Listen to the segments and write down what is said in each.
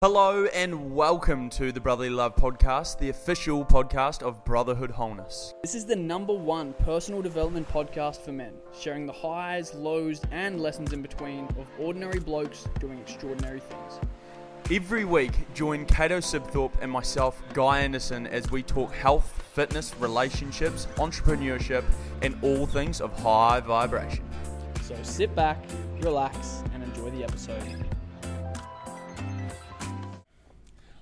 Hello and welcome to the Brotherly Love Podcast, the official podcast of Brotherhood Wholeness. This is the number one personal development podcast for men, sharing the highs, lows, and lessons in between of ordinary blokes doing extraordinary things. Every week, join Cato Sibthorpe and myself, Guy Anderson, as we talk health, fitness, relationships, entrepreneurship, and all things of high vibration. So sit back, relax, and enjoy the episode.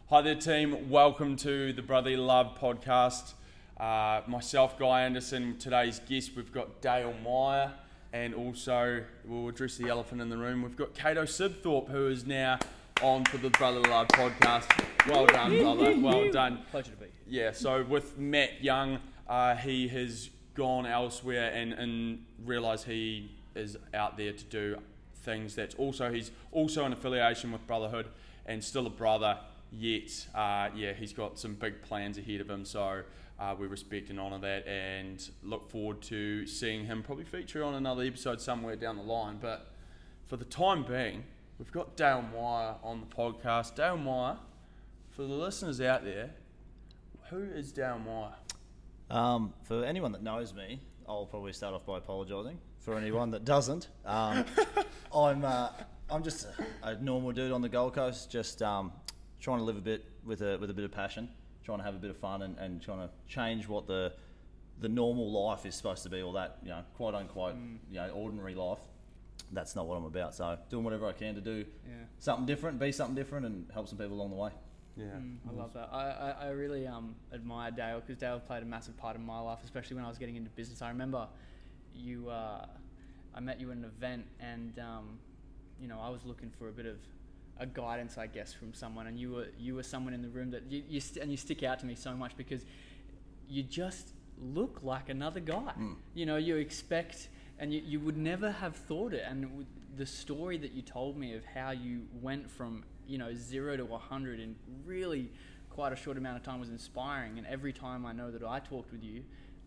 Hi there, team. Welcome to the Brotherly Love Podcast. Uh, myself, Guy Anderson. Today's guest, we've got Dale Meyer, and also we'll address the elephant in the room. We've got Cato Sibthorpe, who is now on for the Brotherly Love Podcast. Well done, brother. Well done. Pleasure to be here. Yeah, so with Matt Young, uh, he has gone elsewhere and, and realised he is out there to do things that's also, he's also in affiliation with Brotherhood and still a brother, yet, uh, yeah, he's got some big plans ahead of him. So uh, we respect and honour that and look forward to seeing him probably feature on another episode somewhere down the line. But for the time being, we've got Dale Meyer on the podcast. Dale Meyer, for the listeners out there, who is Dale Meyer? Um, for anyone that knows me, I'll probably start off by apologising. For anyone that doesn't, um, I'm uh, I'm just a, a normal dude on the Gold Coast, just um, trying to live a bit with a with a bit of passion, trying to have a bit of fun, and, and trying to change what the the normal life is supposed to be, or that you know, quote unquote, you know, ordinary life. That's not what I'm about. So doing whatever I can to do Yeah. something different, be something different, and help some people along the way. Yeah. Mm, I love that. I, I, I really um, admire Dale because Dale played a massive part in my life, especially when I was getting into business. I remember you, uh, I met you at an event, and um, you know I was looking for a bit of a guidance, I guess, from someone, and you were you were someone in the room that you, you st- and you stick out to me so much because you just look like another guy. Hmm. You know, you expect, and you, you would never have thought it. And w- the story that you told me of how you went from, you know, zero to 100 in really quite a short amount of time was inspiring. And every time I know that I talked with you,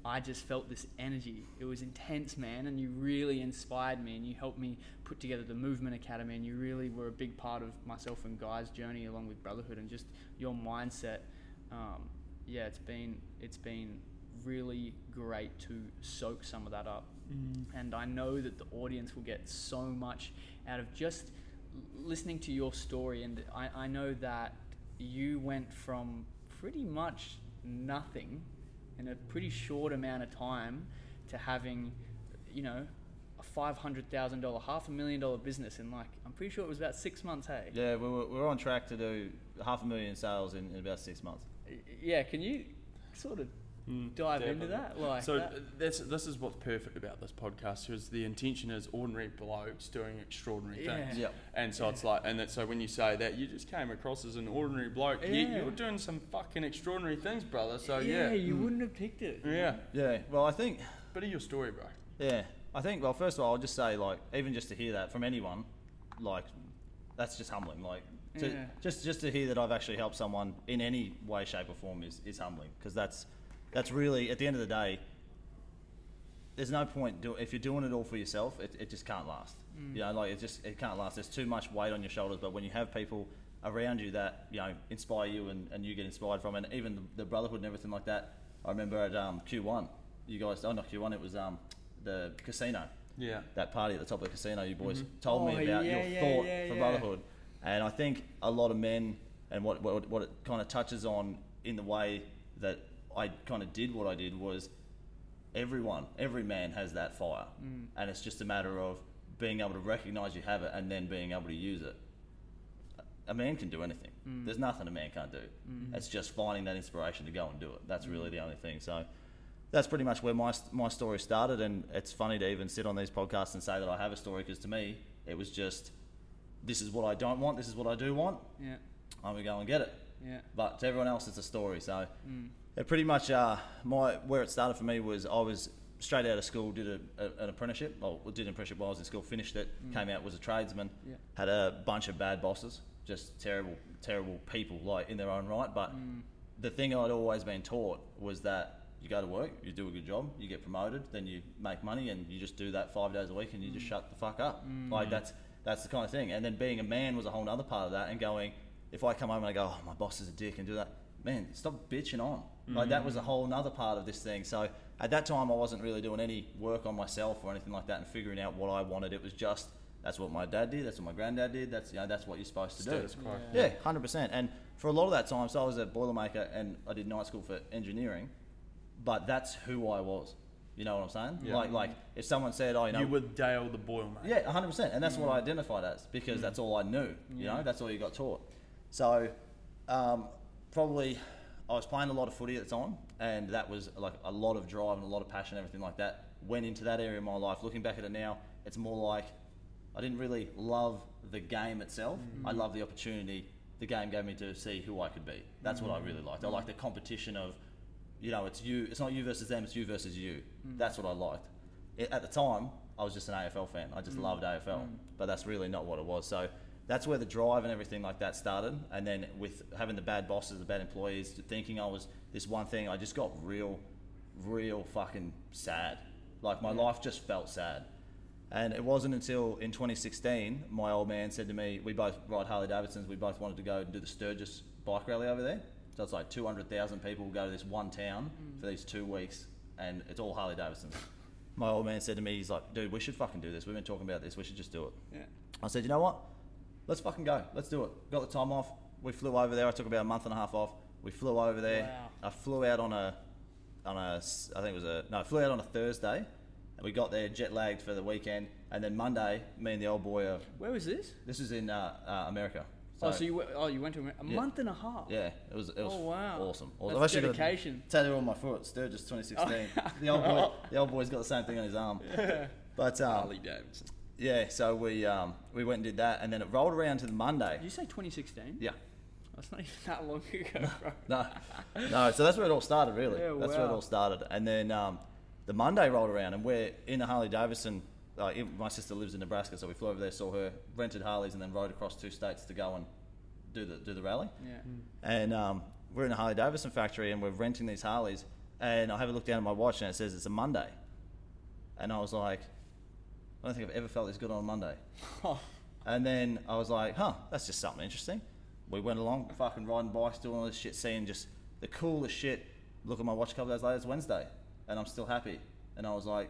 I just felt this energy. It was intense, man, and you really inspired me and you helped me put together the Movement Academy and you really were a big part of myself and Guy's journey along with Brotherhood and just your mindset. Um, yeah, it's been it's been really great to soak some of that up. And I know that the audience will get so much out of just listening to your story. And I, I know that you went from pretty much nothing in a pretty short amount of time to having, you know, a five hundred thousand dollar, half a million dollar business in like I'm pretty sure it was about six months. Hey, Yeah, we were, we we're on track to do half a million sales in, in about six months. yeah. Can you sort of hmm, dive into that? Like, so that? that's this is what's perfect about this podcast because the intention is ordinary blokes doing extraordinary Yeah. things. Yep. And so it's like, and that, so when you say that, you just came across as an ordinary bloke. Yet you're doing some fucking extraordinary things, brother. So yeah, yeah, you hmm. wouldn't have picked it. yeah. Yeah, well, I think Bit of your story, bro. Yeah, I think. Well, first of all, I'll just say, like, even just to hear that from anyone, like, that's just humbling. Like, to, Yeah. just just to hear that I've actually helped someone in any way, shape, or form is, is humbling because that's that's really at the end of the day. There's no point do, if you're doing it all for yourself. It, it just can't last. You know, like it just it can't last. There's too much weight on your shoulders. But when you have people around you that you know inspire you and, and you get inspired from, and even the, the brotherhood and everything like that. I remember at um, Q1, you guys. Oh, not Q1. It was um, the casino Yeah. that party at the top of the casino, you boys told Oh, me about yeah, your yeah, thought yeah, for yeah. brotherhood, and I think a lot of men and what what, what it kind of touches on in the way that I kind of did what I did was everyone, every man has that fire, Mm. and it's just a matter of being able to recognize you have it and then being able to use it. A man can do anything. Mm. There's nothing a man can't do. It's just finding that inspiration to go and do it. That's Mm. really the only thing. So that's pretty much where my my story started, and it's funny to even sit on these podcasts and say that I have a story because to me it was just this is what I don't want, this is what I do want. Yeah, I'm gonna go and get it. yeah. But to everyone else, it's a story. So Mm. it pretty much uh, my where it started for me was I was straight out of school, did a, a, an apprenticeship. Well, did an apprenticeship while I was in school, finished it, came out was a tradesman. Yeah. Had a bunch of bad bosses, just terrible, terrible people, like in their own right. But the thing I'd always been taught was that you go to work, you do a good job, you get promoted, then you make money, and you just do that five days a week, and you just mm. shut the fuck up. Mm. Like that's that's the kind of thing. And then being a man was a whole other part of that, and going, if I come home and I go, oh, my boss is a dick and do that, man, stop bitching on. Like that mm. was a whole other part of this thing. So at that time, I wasn't really doing any work on myself or anything like that and figuring out what I wanted. It was just that's what my dad did, that's what my granddad did, that's you know that's what you're supposed to Status do. quo. Yeah. Yeah, hundred percent. And for a lot of that time, so I was a boilermaker and I did night school for engineering, but that's who I was. You know what I'm saying? Yeah. Like, like if someone said, "Oh, you know, You were Dale the Boil, mate. yeah, hundred percent," and that's what I mm. identified as because mm. that's all I knew. You know, that's all you got taught. So, um, probably, I was playing a lot of footy at the time, and that was like a lot of drive and a lot of passion, everything like that went into that area of my life. Looking back at it now, it's more like I didn't really love the game itself. Mm. I love the opportunity the game gave me to see who I could be. That's what I really liked. I liked the competition of, you know, it's you. It's not you versus them. It's you versus you. Hmm. That's what I liked. It, at the time, I was just an AFL fan. I just hmm. loved AFL, hmm. but that's really not what it was. So that's where the drive and everything like that started. And then with having the bad bosses, the bad employees, thinking I was this one thing, I just got real, real fucking sad. Like my life just felt sad. And it wasn't until in 2016, my old man said to me, we both ride Harley Davidsons, we both wanted to go and do the Sturgis bike rally over there. So it's like 200,000 people go to this one town for these two weeks, and it's all Harley Davidsons. My old man said to me, he's like, dude, we should fucking do this. We've been talking about this, we should just do it. Yeah. I said, you know what? Let's fucking go. Let's do it. Got the time off. We flew over there. I took about a month and a half off. We flew over there. Wow. I flew out on a, on a, s- I think it was a, no, I flew out on a Thursday. And we got there jet lagged for the weekend. And then Monday, me and the old boy, are, Where was this? this is in uh, uh, America. Oh, so you went, oh you went to a Yeah. month and a half. Yeah, it was, it was Oh, wow. awesome. That's I've actually got a dedication. tattoo on my foot, Sturgis 2016. the old boy, the old boy's got the same thing on his arm. But um, Harley Davidson. yeah, so we um, we went and did that, and then it rolled around to the Monday. Did you say 2016? Yeah. That's not even that long ago, bro. No, no. So that's where it all started, really. Yeah, that's where it all started. And then um, the Monday rolled around, and we're in a Harley Davidson. Uh, it- my sister lives in Nebraska, so we flew over there, saw her, rented Harleys, and then rode across two states to go and do the do the rally. Yeah. And um, we're in a Harley Davidson factory, and we're renting these Harleys. And I have a look down at my watch, and it says it's a Monday. And I was like, I don't think I've ever felt this good on a Monday. Oh, And then I was like, huh, that's just something interesting. We went along, fucking riding bikes, doing all this shit, seeing just the coolest shit. Look at my watch a couple days later, it's Wednesday, and I'm still happy. And I was like,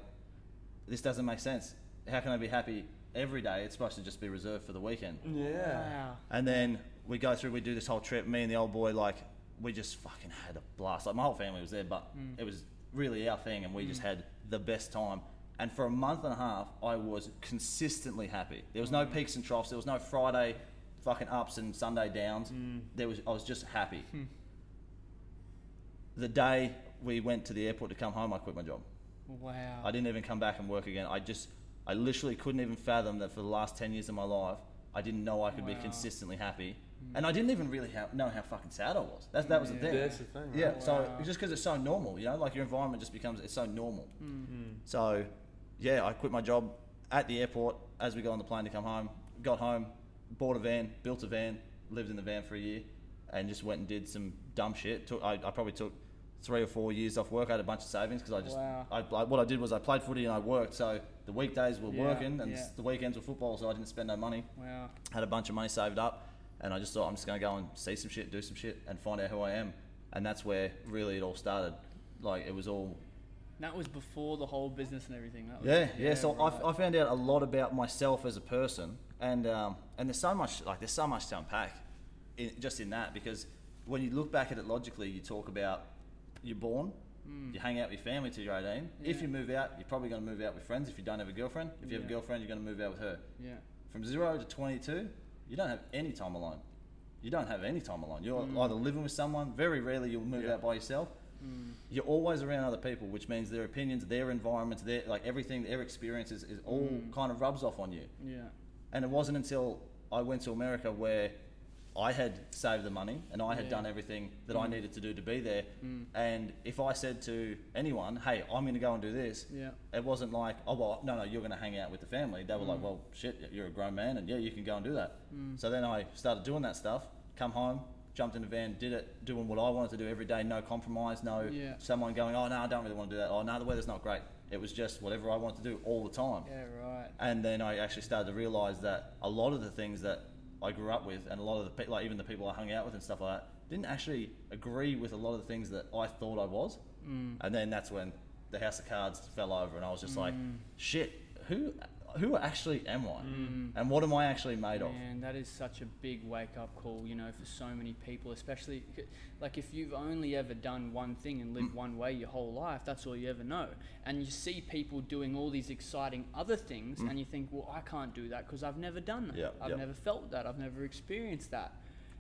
this doesn't make sense. How can I be happy every day? It's supposed to just be reserved for the weekend. Yeah. wow. And then we go through, we do this whole trip. Me and the old boy, like, we just fucking had a blast. Like, my whole family was there, but hmm. it was really our thing, and we just hmm. had the best time. And for a month and a half, I was consistently happy. There was no hmm. peaks and troughs. There was no Friday fucking ups and Sunday downs. There was, I was just happy. The day we went to the airport to come home, I quit my job. Wow. I didn't even come back and work again. I just, I literally couldn't even fathom that for the last 10 years of my life, I didn't know I could be consistently happy. And I didn't even really ha know how fucking sad I was. That, that was the thing. That's the thing, right? Yeah, so just because it's so normal, you know, like your environment just becomes, it's so normal. Mm. So, yeah, I quit my job at the airport as we got on the plane to come home. Got home, bought a van, built a van, lived in the van for a year, and just went and did some dumb shit. Took, I, I probably took three or four years off work. I had a bunch of savings because I just, Wow. I, I, what I did was I played footy and I worked. So the weekdays were Yeah, working and yeah. the weekends were football. So I didn't spend no money. Wow. Had a bunch of money saved up, and I just thought I'm just going to go and see some shit, do some shit, and find out who I am. And that's where really it all started. Like it was all That was before the whole business and everything. That was, yeah, yeah. So right. I, I found out a lot about myself as a person, and um, and there's so much like there's so much to unpack, in, just in that because when you look back at it logically, you talk about you're born, you hang out with your family till you're 18. If you move out, you're probably going to move out with friends. If you don't have a girlfriend, if you have a girlfriend, you're going to move out with her. yeah. From zero to 22, you don't have any time alone. You don't have any time alone. You're Mm. either living with someone. Very rarely you'll move Yeah. out by yourself Mm. you're always around other people, which means their opinions, their environments, their like everything, their experiences is all Mm. kind of rubs off on you. Yeah. And it wasn't until I went to America where I had saved the money and I had Yeah. done everything that I Mm. needed to do to be there. Mm. And if I said to anyone, "Hey, I'm going to go and do this," Yeah. it wasn't like, "Oh well, no, no, you're going to hang out with the family." They were like, Mm. "Well, shit, you're a grown man, and yeah, you can go and do that." Mm. So then I started doing that stuff. Come home, jumped in the van, did it, doing what I wanted to do every day. No compromise, no Yeah. someone going, "Oh no, I don't really want to do that." Oh no, the weather's not great. It was just whatever I wanted to do all the time. Yeah. Right. And then I actually started to realize that a lot of the things that I grew up with, and a lot of the pe- like even the people I hung out with and stuff like that, didn't actually agree with a lot of the things that I thought I was. Mm. And then that's when the House of Cards fell over, and I was just like, shit, who who actually am I, and what am I actually made of? And that is such a big wake up call, you know, for so many people, especially like if you've only ever done one thing and Mm. lived one way your whole life, that's all you ever know. And you see people doing all these exciting other things, and you think, well, I can't do that because I've never done that. Mm. Yeah, I've yeah. never felt that. I've never experienced that.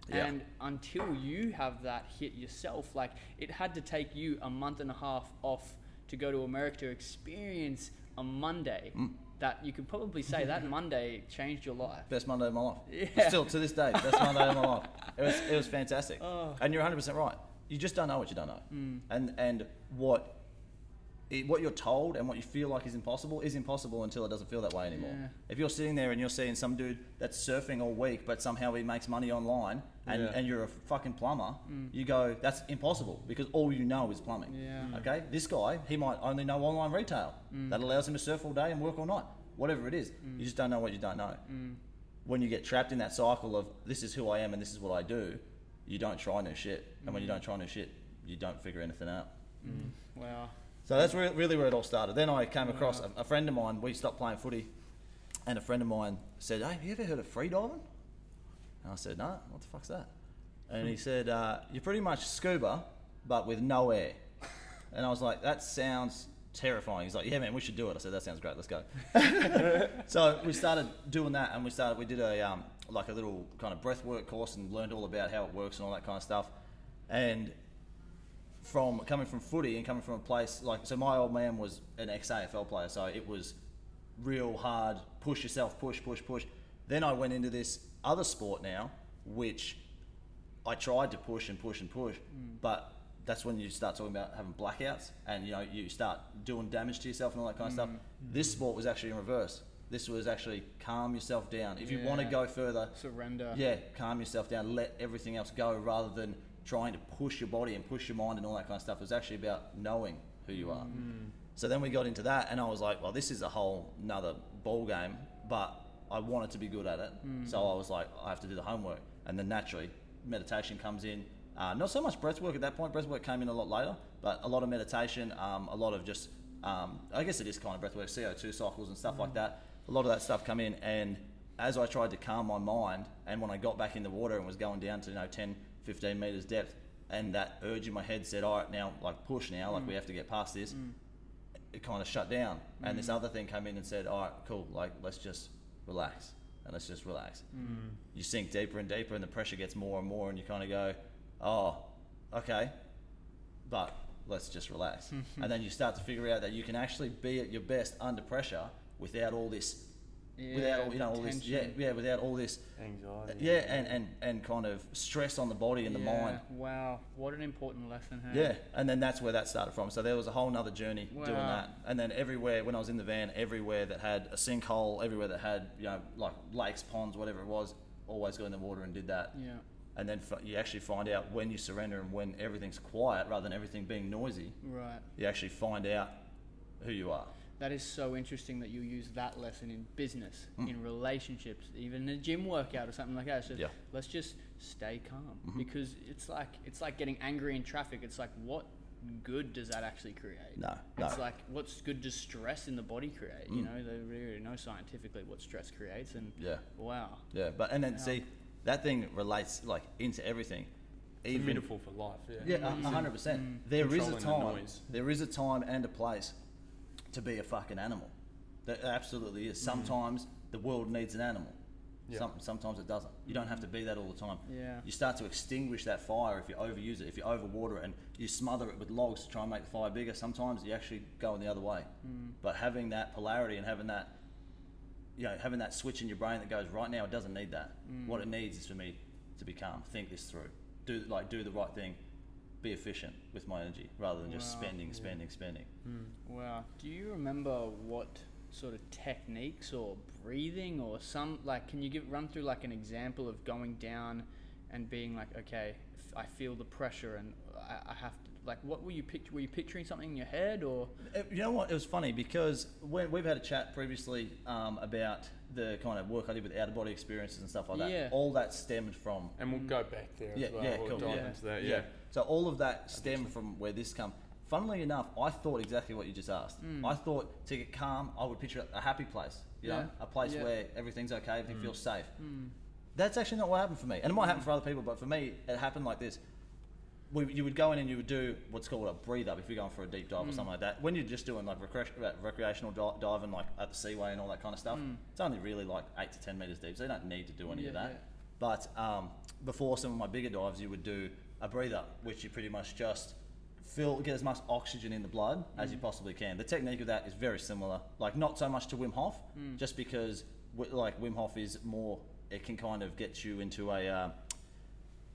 Yeah. And until you have that hit yourself, like it had to take you a month and a half off to go to America to experience a Monday Mm. That you could probably say that Monday changed your life. Best Monday of my life. Yeah. Still to this day, best Monday of my life. It was it was fantastic. Oh. And you're 100 percent right. You just don't know what you don't know. Mm. And and what it, what you're told and what you feel like is impossible is impossible until it doesn't feel that way anymore. Yeah. If you're sitting there and you're seeing some dude that's surfing all week, but somehow he makes money online, and, Yeah. and you're a fucking plumber, you go, that's impossible because all you know is plumbing. Mm. Yeah. Mm. Okay, this guy he might only know online retail that allows him to surf all day and work all night. Whatever it is, Mm. you just don't know what you don't know when you get trapped in that cycle of this is who I am and this is what I do, you don't try new shit. And when you don't try new shit, you don't figure anything out. Wow. So that's re- really where it all started. Then I came across a, a friend of mine. We stopped playing footy, and a friend of mine said, "Hey, have you ever heard of free diving?" And I said, "No, what the fuck's that?" And he said, uh, "You're pretty much scuba, but with no air." And I was like, "That sounds terrifying." He's like, "Yeah, man, we should do it." I said, "That sounds great. Let's go." so we started doing that, and we started. We did a um, like a little kind of breathwork course and learned all about how it works and all that kind of stuff. And from coming from footy and coming from a place like so, my old man was an ex AFL player, so it was real hard. Push yourself, push, push, push. Then I went into this other sport now, which I tried to push and push and push, mm. but that's when you start talking about having blackouts and you know you start doing damage to yourself and all that kind of stuff. Mm. This sport was actually in reverse. This was actually calm yourself down. If you want to go further, Surrender. yeah, calm yourself down, let everything else go rather than trying to push your body and push your mind and all that kind of stuff. It was actually about knowing who you are. Mm. So then we got into that, and I was like, well, this is a whole another ball game, but I wanted to be good at it. So I was like, I have to do the homework. And then naturally, meditation comes in. Uh, not so much breath work at that point, breath work came in a lot later, but a lot of meditation, um, a lot of just, um, I guess it is kind of breath work, CO2 cycles and stuff like that. A lot of that stuff come in, and as I tried to calm my mind, and when I got back in the water and was going down to you know 10, 15 meters depth, and that urge in my head said, "All right, now like push now, like we have to get past this." It kind of shut down, and this other thing came in and said, "All right, cool, like let's just relax and let's just relax." Mm. You sink deeper and deeper, and the pressure gets more and more, and you kind of go, "Oh, okay," but let's just relax. and then you start to figure out that you can actually be at your best under pressure without all this, without all, you know all this, yeah, yeah, without all this Anxiety. yeah, and, and, and kind of stress on the body and the mind. Wow, what an important lesson. Hey? Yeah, and then that's where that started from. So there was a whole nother journey doing that. And then everywhere, when I was in the van, everywhere that had a sinkhole, everywhere that had, you know, like lakes, ponds, whatever it was, always got in the water and did that. Yeah. And then f- you actually find out when you surrender and when everything's quiet rather than everything being noisy, Right. you actually find out who you are. That is so interesting that you use that lesson in business, Mm. in relationships, even in a gym workout or something like that. So Yeah. Mm-hmm. let's just stay calm because it's like it's like getting angry in traffic. It's like what good does that actually create? No, no. It's like what's good does stress in the body create? You Mm. know, they really know scientifically what stress creates, and Yeah. wow, Yeah, but and then Yeah. see, that thing relates like into everything. It's a metaphor for life. Yeah. Yeah, a- a hundred percent. There is a Controlling the time. noise. There is a time and a place to be a fucking animal. There absolutely is. Mm-hmm. Sometimes the world needs an animal. Yeah. Some, sometimes it doesn't. You don't have to be that all the time. Yeah. You start to extinguish that fire if you overuse it, if you overwater it, and you smother it with logs to try and make the fire bigger. Sometimes you actually go in the other way. Mm. But having that polarity and having that, you know, having that switch in your brain that goes right now, it doesn't need that. Mm. What it needs is for me to be calm, think this through, do like do the right thing, be efficient with my energy rather than just Wow. spending, spending, spending. Hmm. Wow. Do you remember what sort of techniques or breathing or some like can you give run through like an example of going down and being like, okay, I feel the pressure and I, I have to. Like, what were you pict- Were you picturing something in your head or? You know what? It was funny because when we've had a chat previously um, about the kind of work I did with out of body experiences and stuff like that. Yeah. All that stemmed from And we'll go back there Yeah, as well. yeah, we'll cool. dive Yeah. into that. Yeah. So all of that stemmed from where this come. Funnily enough, I thought exactly what you just asked. Mm. I thought to get calm, I would picture a happy place. You know, Yeah. a place Yeah. where everything's okay, everything mm. feels safe. Mm. That's actually not what happened for me, and it might happen for other people, but for me, it happened like this. We, you would go in and you would do what's called a breathe up if you're going for a deep dive or something like that. When you're just doing like recre- uh, recreational di- diving, like at the Seaway and all that kind of stuff, it's only really like eight to ten meters deep, so you don't need to do any of that. yeah. But um, before some of my bigger dives, you would do a breathe up, which you pretty much just fill, get as much oxygen in the blood as you possibly can. The technique of that is very similar, like not so much to Wim Hof, just because like Wim Hof is more, it can kind of get you into a. Uh,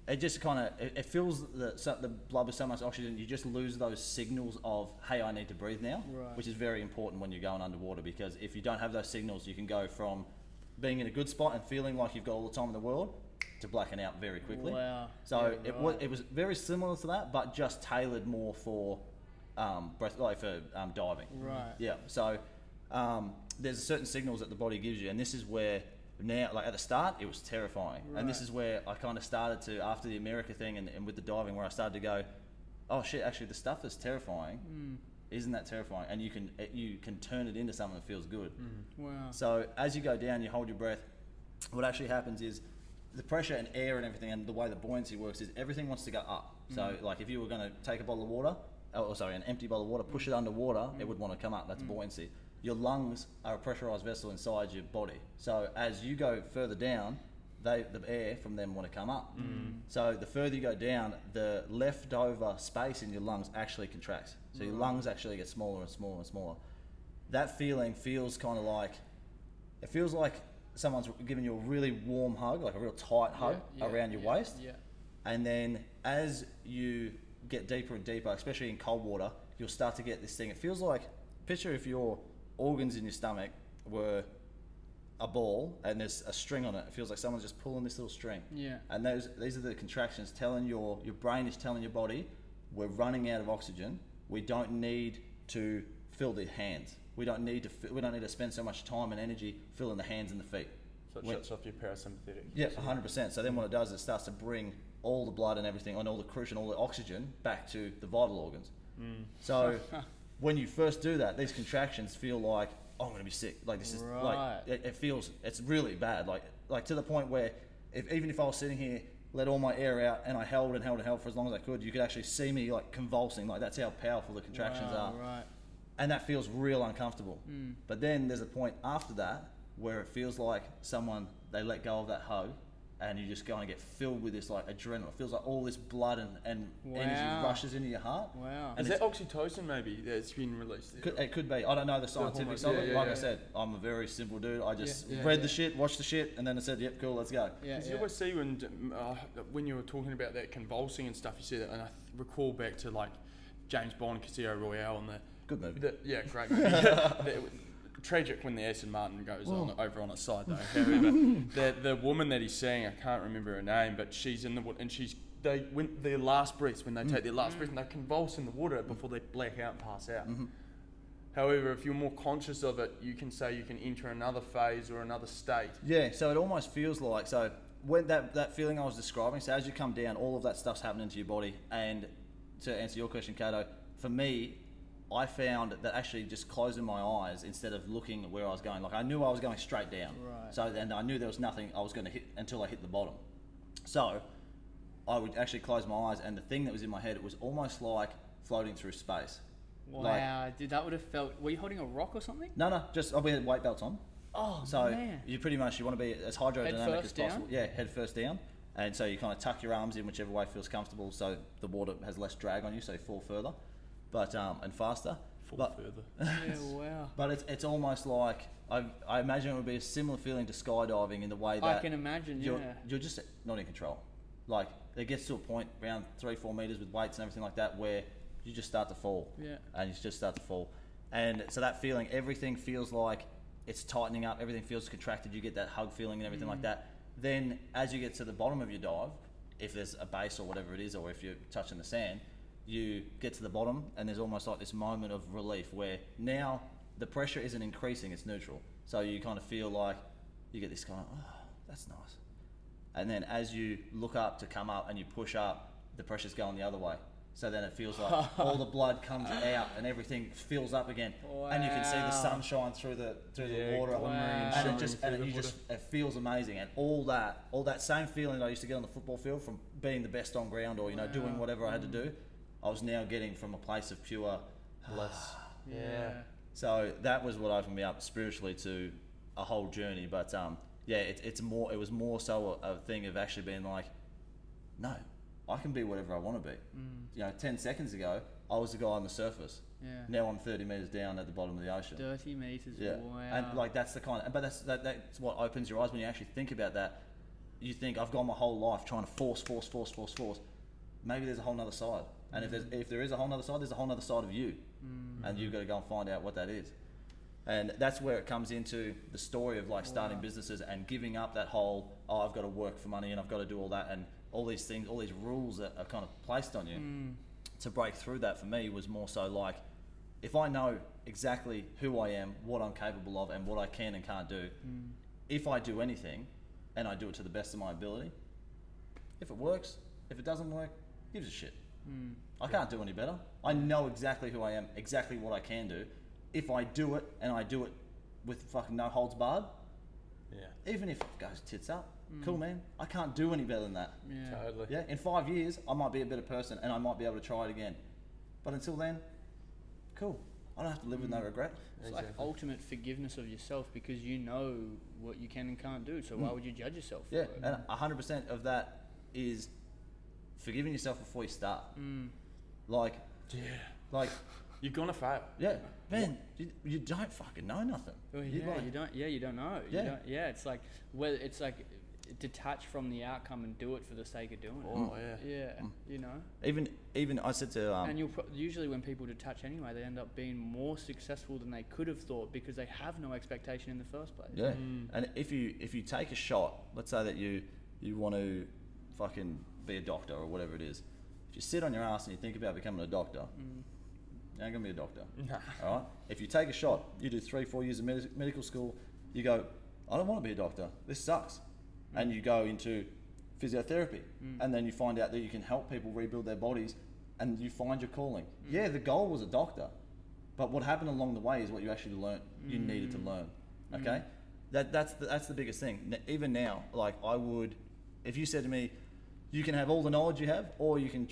it just kind of it, it fills the so, the blood with so much oxygen you just lose those signals of hey I need to breathe now Right. which is very important when you're going underwater because if you don't have those signals you can go from being in a good spot and feeling like you've got all the time in the world to blacking out very quickly Wow. so Yeah, it was it was very similar to that but just tailored more for um, breath like for um, diving Right. yeah. So um, there's certain signals that the body gives you, and this is where now, like at the start, it was terrifying, and this is where I kind of started to after the America thing and, and with the diving, where I started to go, oh shit, actually the stuff is terrifying Hmm. isn't that terrifying, and you can it, you can turn it into something that feels good. Hmm. Wow. So as you go down, you hold your breath. What actually happens is the pressure and air and everything, and the way the buoyancy works is everything wants to go up. So hmm. like if you were going to take a bottle of water, oh sorry, an empty bottle of water, push it hmm. underwater, it would want to come up. That's buoyancy. Your lungs are a pressurized vessel inside your body. So as you go further down, they the air from them want to come up. Mm. So the further you go down, the leftover space in your lungs actually contracts. So your mm. lungs actually get smaller and smaller and smaller. That feeling feels kind of like it feels like someone's giving you a really warm hug, like a real tight hug Yeah, yeah, around your yeah, waist. Yeah. And then as you get deeper and deeper, especially in cold water, you'll start to get this thing. It feels like picture if your organs in your stomach were a ball and there's a string on it. It feels like someone's just pulling this little string. Yeah. And those these are the contractions telling your your brain is telling your body we're running out of oxygen. We don't need to fill the hands. We don't need to fi- we don't need to spend so much time and energy filling the hands and the feet. So it When- shuts off your parasympathetic. yeah, hundred percent. So then what it does is it starts to bring all the blood and everything and all the crucial, all the oxygen back to the vital organs. Mm. So when you first do that, these contractions feel like oh, I'm going to be sick. Like this is Right. like it, it feels it's really bad. Like like to the point where if even if I was sitting here, let all my air out, and I held and held and held for as long as I could, you could actually see me like convulsing. Like that's how powerful the contractions wow, are Right. and that feels real uncomfortable. Hmm. But then there's a point after that where it feels like someone they let go of that hug, and you just kind of get filled with this like adrenaline. It feels like all this blood and, and energy rushes into your heart. Wow. And Is that oxytocin maybe that's been released? Could, it could be. I don't know the scientific hormones, of it. yeah, like yeah, I said, I'm a very simple dude. I just Yeah, yeah, read yeah. the shit, watched the shit, and then I said, "Yep, cool, let's go." Yeah. Because yeah. you always see when uh, when you were talking about that convulsing and stuff, you said that, and I recall back to like James Bond, Casino Royale, and the, Good movie. the yeah, great movie. The- tragic when the Aston Martin goes on oh. over on its side though. However, the the woman that he's seeing, I can't remember her name, but she's in the water and she's they when their last breaths when they mm. take their last mm. breath and they convulse in the water before they black out and pass out. Mm-hmm. However, if you're more conscious of it, you can say you can enter another phase or another state. Yeah, so it almost feels like so when that that feeling I was describing. So as you come down, all of that stuff's happening to your body. And to answer your question, Cato, for me, I found that actually just closing my eyes instead of looking where I was going. Like I knew I was going straight down. Right. So and I knew there was nothing I was going to hit until I hit the bottom. So I would actually close my eyes, and the thing that was in my head, it was almost like floating through space. Like- Wow, dude, that would have felt. Were you holding a rock or something? No, no, just oh, we had weight belts on. Oh So man. you pretty much you want to be as hydrodynamic as down? possible. Yeah, head first down. And so you kind of tuck your arms in whichever way feels comfortable, so the water has less drag on you, so you fall further, but um, and faster. Fall but further. yeah. Wow. but it's, it's almost like I, I imagine it would be a similar feeling to skydiving in the way that I can imagine. you're, Yeah. you're just not in control. Like it gets to a point around three four meters with weights and everything like that where you just start to fall Yeah. and you just start to fall. And so that feeling, everything feels like it's tightening up, everything feels contracted, you get that hug feeling and everything Mm. like that. Then as you get to the bottom of your dive, if there's a base or whatever it is, or if you're touching the sand, you get to the bottom and there's almost like this moment of relief where now the pressure isn't increasing, it's neutral. So you kind of feel like you get this kind of, oh, that's nice. And then as you look up to come up and you push up, the pressure's going the other way. So then it feels like all the blood comes out and everything fills up again, and you can see the Wow. sun shine through the through Yeah, the water, glimmering and it just and the you water. just it feels amazing, and all that all that same feeling I used to get on the football field from being the best on ground or you know doing whatever I had to do, I was now getting from a place of pure bliss. Yeah. so that was what opened me up spiritually to a whole journey. But um, yeah, it, it's more. It was more so a, a thing of actually being like, no, I can be whatever I want to be. You know, ten seconds ago, I was the guy on the surface. Yeah. Now I'm 30 meters down at the bottom of the ocean. Thirty meters. Yeah, Wow. and like that's the kind. Of, but that's that, that's what opens your eyes when you actually think about that. You think I've gone my whole life trying to force, force, force, force, force. Maybe there's a whole nother side, and if there's if there is a whole nother side, there's a whole nother side of you, mm. and you've got to go and find out what that is. And that's where it comes into the story of like starting Wow. businesses and giving up that whole oh I've got to work for money and I've got to do all that and all these things, all these rules that are kind of placed on you. Mm. To break through that for me was more so like if I know exactly who I am, what I'm capable of, and what I can and can't do, mm. if I do anything and I do it to the best of my ability, if it works, if it doesn't work, gives a shit. Hmm. I can't do any better. I know exactly who I am, exactly what I can do. If I do it and I do it with fucking no holds barred, Yeah, even if it goes tits up, hmm. cool man. I can't do any better than that. yeah. totally. Yeah, in five years, I might be a better person and I might be able to try it again. But until then, cool. I don't have to live with no hmm. regret. It's like ultimate forgiveness of yourself because you know what you can and can't do. So why would you judge yourself? For Yeah, it? and hundred percent of that is forgiving yourself before you start. Mm. Like, Yeah, like, you're gonna fail. yeah, man, you, you don't fucking know nothing. Well, You Oh, yeah, like- you don't. Yeah, you don't know. Yeah. You don't, yeah. It's like whether it's like detach from the outcome and do it for the sake of doing it. Oh yeah. Yeah, you know. even even I said to um, and you'll pro- usually when people detach anyway, they end up being more successful than they could have thought because they have no expectation in the first place. Yeah, Mm. and if you if you take a shot, let's say that you you want to fucking be a doctor or whatever it is. If you sit on your ass and you think about becoming a doctor, Mm. you ain't gonna be a doctor. Nah. All right. If you take a shot, you do three four years of med- medical school, you go, I don't want to be a doctor. This sucks, mm. and you go into physiotherapy, mm. and then you find out that you can help people rebuild their bodies, and you find your calling. Mm. Yeah, the goal was a doctor, but what happened along the way is what you actually learned. You needed to learn. Okay, that that's the, that's the biggest thing. Even now, like I would, if you said to me, you can have all the knowledge you have, or you can,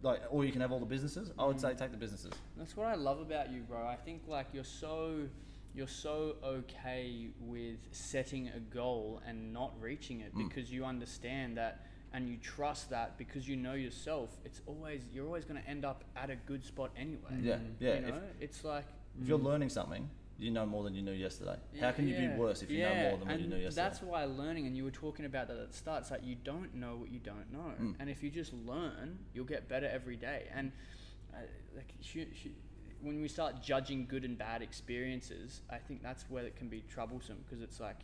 like, or you can have all the businesses. I would mm-hmm. say take the businesses. That's what I love about you, bro. I think like you're so you're so okay with setting a goal and not reaching it Mm. because you understand that and you trust that because you know yourself. It's always you're always going to end up at a good spot anyway. Yeah, mm. yeah. You If, know, it's like if you're mm. learning something, you know more than you knew yesterday. How can you Yeah, be worse if you yeah, know more than what you knew yesterday? That's why learning, and you were talking about that at the start. It's like you don't know what you don't know, Mm. and if you just learn, you'll get better every day. And uh, like sh- sh- when we start judging good and bad experiences, I think that's where it can be troublesome because it's like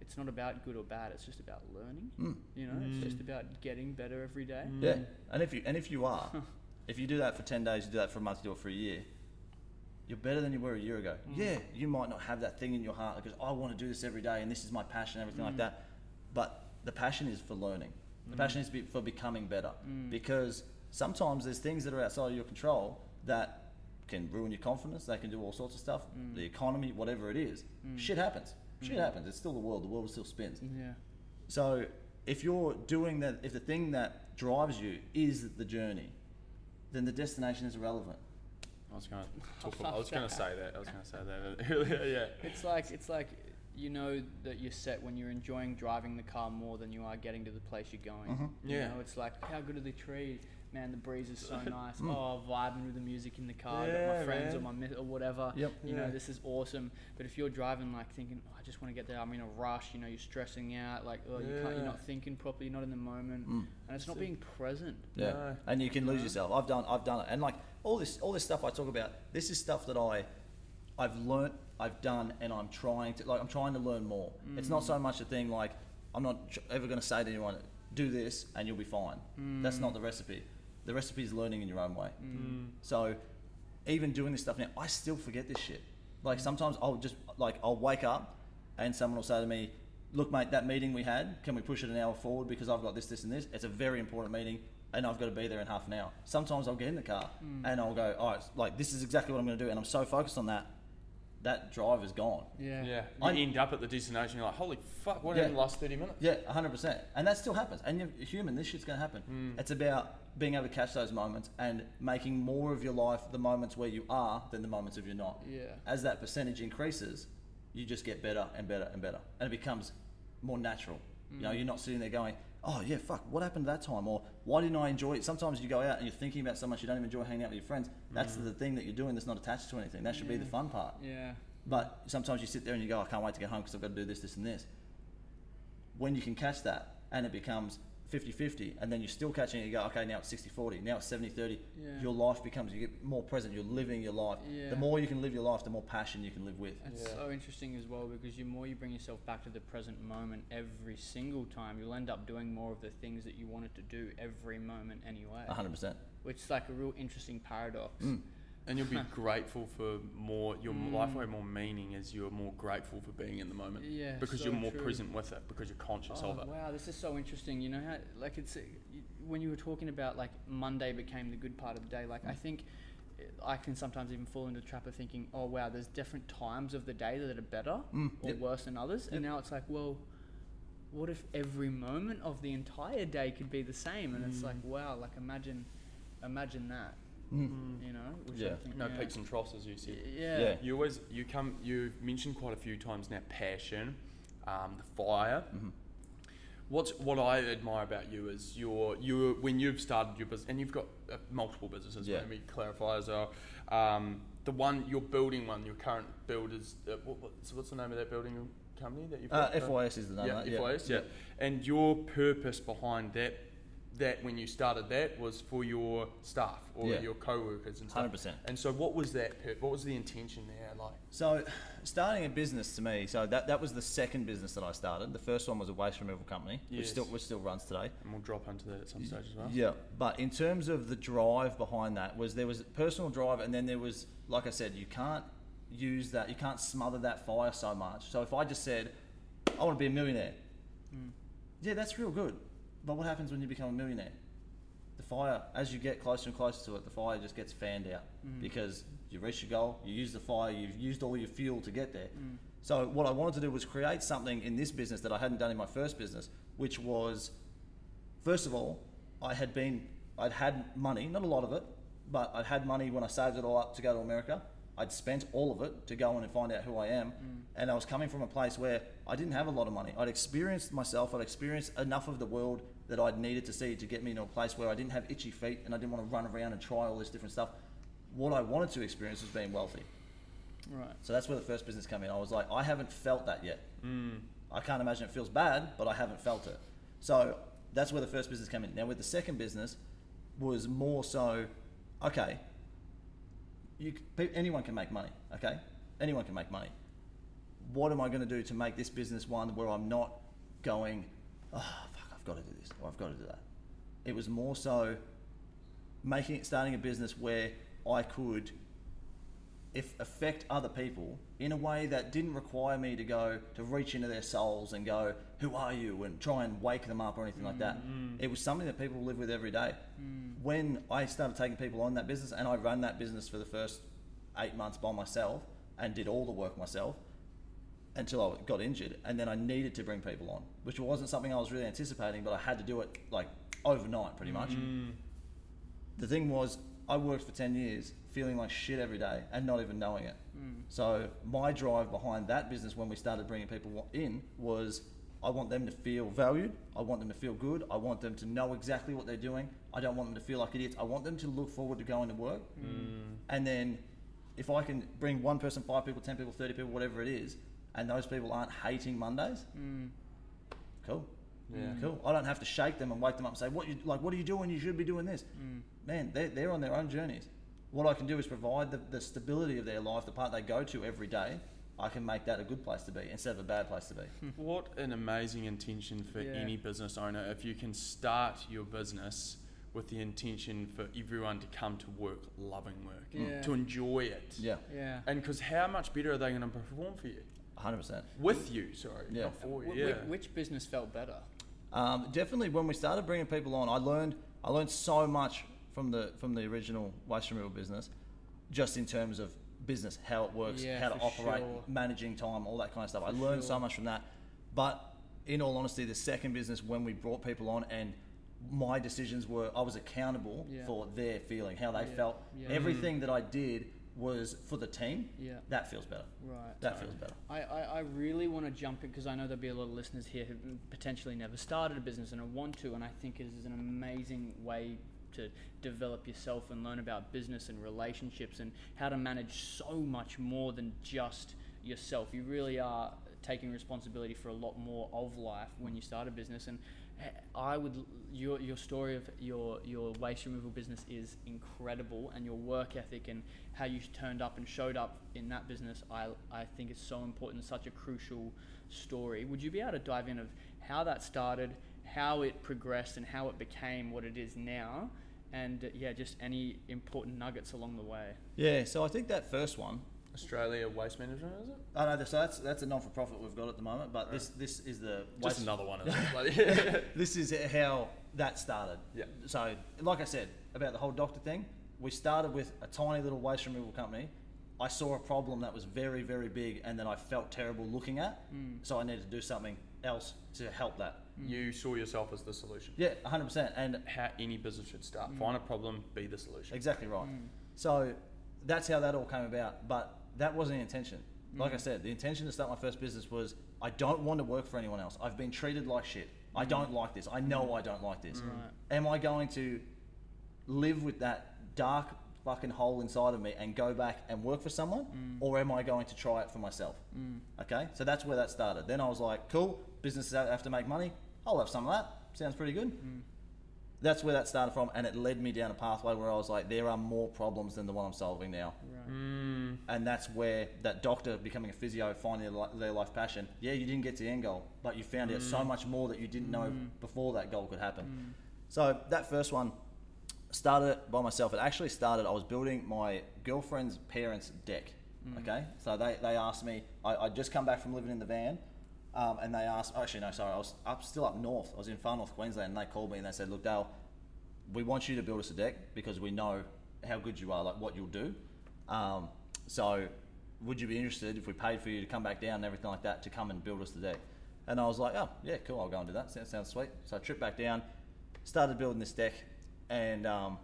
it's not about good or bad. It's just about learning. Mm. You know, it's just about getting better every day. Yeah, and if you and if you are, if you do that for ten days, you do that for a month, you do it for a year. You're better than you were a year ago. Mm. Yeah, you might not have that thing in your heart because I want to do this every day and this is my passion, everything like mm. that. But the passion is for learning. The mm. passion is be, for becoming better because sometimes there's things that are outside of your control that can ruin your confidence. They can do all sorts of stuff. The economy, whatever it is, shit happens. Shit happens. It's still the world. The world still spins. Yeah. So if you're doing that, if the thing that drives you is the journey, then the destination is irrelevant. I was gonna talk. About, I was gonna say that. I was gonna say that earlier. Yeah. It's like it's like you know that you're set when you're enjoying driving the car more than you are getting to the place you're going. Mhm. You Yeah. know, it's like how good are the trees? Man, the breeze is so nice. Mm. Oh, vibing with the music in the car. I got my friends or my mi- or whatever. Yep. You know, this is awesome. But if you're driving like thinking, oh, I just want to get there. I'm in a rush. You know, you're stressing out. Like, oh, you can't. You're not thinking properly. You're not in the moment, Mm. and it's not being present. Yeah, No. and you can lose No. yourself. I've done, I've done it, and like all this, all this stuff I talk about. This is stuff that I, I've learnt, I've done, and I'm trying to like. I'm trying to learn more. It's not so much a thing like I'm not ever going to say to anyone, do this and you'll be fine. That's not the recipe. The recipe is learning in your own way. So even doing this stuff now, I still forget this shit. Like sometimes I'll just like I'll wake up and someone will say to me, "Look, mate, that meeting we had, can we push it an hour forward because I've got this, this, and this? It's a very important meeting." And I've got to be there in half an hour. Sometimes I'll get in the car and I'll go, "All right, like this is exactly what I'm going to do," and I'm so focused on that, that drive is gone. Yeah. Yeah, you I- end up at the destination. You're like, holy fuck! What Yeah. happened in the last thirty minutes? Yeah, hundred percent, and that still happens. And you're human. This shit's going to happen. Mm. It's about being able to catch those moments and making more of your life the moments where you are than the moments of you're not. Yeah. As that percentage increases, you just get better and better and better, and it becomes more natural. You Mm. know, you're not sitting there going, "Oh yeah, fuck, what happened that time?" or "Why didn't I enjoy it?" Sometimes you go out and you're thinking about so much you don't even enjoy hanging out with your friends. That's Mm. the thing that you're doing that's not attached to anything. That should be the fun part. Yeah. But sometimes you sit there and you go, I can't wait to get home because I've got to do this, this, and this. When you can catch that and it becomes 50 50, and then you're still catching it, you go, okay, now it's 60 40, now it's 70 30, Yeah. your life becomes, you get more present, you're living your life. Yeah. The more you can live your life, the more passion you can live with. It's Yeah. so interesting as well because the more you bring yourself back to the present moment every single time, you'll end up doing more of the things that you wanted to do every moment anyway. 100%. Which is like a real interesting paradox. Mm. And you'll be grateful for more. Your life will have more meaning as you're more grateful for being in the moment. Yeah, because so you're more true. present with it because you're conscious Oh, of it. wow, this is so interesting. You know how, like, it's when you were talking about like Monday became the good part of the day. Like, I think uh, I can sometimes even fall into the trap of thinking, oh wow, there's different times of the day that are better Mm, or yep. worse than others. And now it's like, well, what if every moment of the entire day could be the same? And it's like, wow, like imagine, imagine that. Mm. You know? Which I Yeah. think- No yeah. peaks and troughs, as you said. Yeah. Yeah. You always you come. You've mentioned quite a few times now passion, um, the fire. Mhm. What's what I admire about you is your you when you've started your business and you've got uh, multiple businesses. Yeah. Let me clarify as well. Um, the one you're building one, your current build is uh, what, what's, what's the name of that building company that you've Uh, got? FYS is the name yeah, of it. FYS, yeah. And your purpose behind that, that when you started that was for your staff or Yeah. your co-workers and stuff. 100%. And so, what was that? pur- What was the intention there? Like, So, starting a business to me, so that, that was the second business that I started. The first one was a waste removal company, Yes. which still which still runs today. and we'll drop into that at some stage as well. Yeah, but in terms of the drive behind that, was there was personal drive, and then there was, like I said, you can't use that, you can't smother that fire so much. So if I just said, I want to be a millionaire, mm. yeah, that's real good. But what happens when you become a millionaire? The fire, as you get closer and closer to it, the fire just gets fanned out mm. because you reach your goal, you use the fire, you've used all your fuel to get there. Mm. So what I wanted to do was create something in this business that I hadn't done in my first business, which was First of all, I had been, I'd had money, not a lot of it, but I'd had money when I saved it all up to go to America. I'd spent all of it to go in and find out who I am. Mm. And I was coming from a place where I didn't have a lot of money. I'd experienced myself, I'd experienced enough of the world that I'd needed to see to get me into a place where I didn't have itchy feet and I didn't want to run around and try all this different stuff. What I wanted to experience was being wealthy. Right. So that's where the first business came in. I was like, I haven't felt that yet. Mm. I can't imagine it feels bad, but I haven't felt it. So that's where the first business came in. Now with the second business was more so, okay, you, anyone can make money, okay? Anyone can make money. What am I going to do to make this business one where I'm not going, oh, got to do this or I've got to do that? It was more so making it, starting a business where I could if affect other people in a way that didn't require me to go to reach into their souls and go, "Who are you?" and try and wake them up or anything like that. Mm-hmm. It was something that people live with every day. Mm. When I started taking people on that business, and I ran that business for the first eight months by myself and did all the work myself until I got injured, and then I needed to bring people on, which wasn't something I was really anticipating, but I had to do it like overnight, pretty much. Mm. The thing was, I worked for 10 years feeling like shit every day and not even knowing it. Mm. So, my drive behind that business when we started bringing people in was I want them to feel valued. I want them to feel good. I want them to know exactly what they're doing. I don't want them to feel like idiots. I want them to look forward to going to work. Mm. And then, if I can bring one person, five people, 10 people, 30 people, whatever it is, and those people aren't hating Mondays, mm. cool. Yeah. Cool. I don't have to shake them and wake them up and say, "What you like? What are you doing? You should be doing this." Mm. Man, they're, they're on their own journeys. What I can do is provide the, the stability of their life, the part they go to every day, I can make that a good place to be instead of a bad place to be. What an amazing intention for Yeah. any business owner if you can start your business with the intention for everyone to come to work loving work, Yeah. to enjoy it. Yeah, Yeah. And because how much better are they going to perform for you? 100%. With you, sorry, Yeah. not for you. Wh- Yeah. which business felt better? Um, definitely, when we started bringing people on, I learned I learned so much from the from the original waste removal business, just in terms of business, how it works, Yeah, how to operate, sure. managing time, all that kind of stuff. I For learned so much from that. But in all honesty, the second business, when we brought people on and my decisions were, I was accountable Yeah. for their feeling, how they Yeah, felt. yeah. Everything that I did was for the team. Yeah. That feels better. Right. That feels better. I, I, I really want to jump in because I know there'll be a lot of listeners here who potentially never started a business and I want to, and I think it is an amazing way to develop yourself and learn about business and relationships and how to manage so much more than just yourself. You really are taking responsibility for a lot more of life when you start a business and I would your your story of your your waste removal business is incredible and your work ethic and how you turned up and showed up in that business I I think is so important such a crucial story. Would you be able to dive in of how that started how it progressed and how it became what it is now? And uh, yeah just any important nuggets along the way. Yeah, so I think that first one, Australia Waste Management, is it? I know, so that's that's a non for profit we've got at the moment, but this this is the Just waste- another one. Isn't? Bloody- this is how that started. Yeah. So, like I said about the whole doctor thing, we started with a tiny little waste removal company. I saw a problem that was very, very big, and then I felt terrible looking at. Mm. So I needed to do something else to help that. Mm. you saw yourself as the solution. Yeah, 100%. And How any business should start. Mm. Find a problem, be the solution. Exactly right. So that's how that all came about. But that wasn't the intention. Like I mm. said, the intention to start my first business was I don't want to work for anyone else. I've been treated like shit. I mm. don't like this. I know mm. I don't like this. Right. Am I going to live with that dark fucking hole inside of me and go back and work for someone? Or am I going to try it for myself? Okay, so that's where that started. Then I was like, cool, businesses have to make money. I'll have some of that. Sounds pretty good that's where that started from, and it led me down a pathway where I was like, there are more problems than the one I'm solving now, Mm, and that's where that doctor becoming a physio, finding their their life passion. Yeah, you didn't get to the end goal, but you found out so much more that you didn't know before that goal could happen. So that first one started it by myself. It actually started. I was building my girlfriend's parents' deck. Okay, so they, they asked me. I I just come back from living in the van, um, and they asked. Actually, no, sorry. I was up still up north. I was in far north Queensland, and they called me and they said, "Look, Dale, we want you to build us a deck because we know how good you are, like what you'll do. Um, so, would you be interested if we paid for you to come back down and everything like that to come and build us the deck? And I was like, oh, yeah, cool, I'll go and do that. Sounds, sounds sweet. So I tripped back down, started building this deck, and um,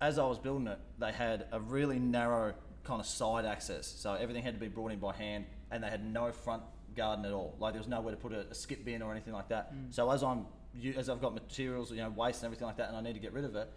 as I was building it, they had a really narrow kind of side access. So everything had to be brought in by hand, and they had no front garden at all. Like there was nowhere to put a, a skip bin or anything like that. So as I'm you- as I've got materials, you know, waste and everything like that, and I need to get rid of it,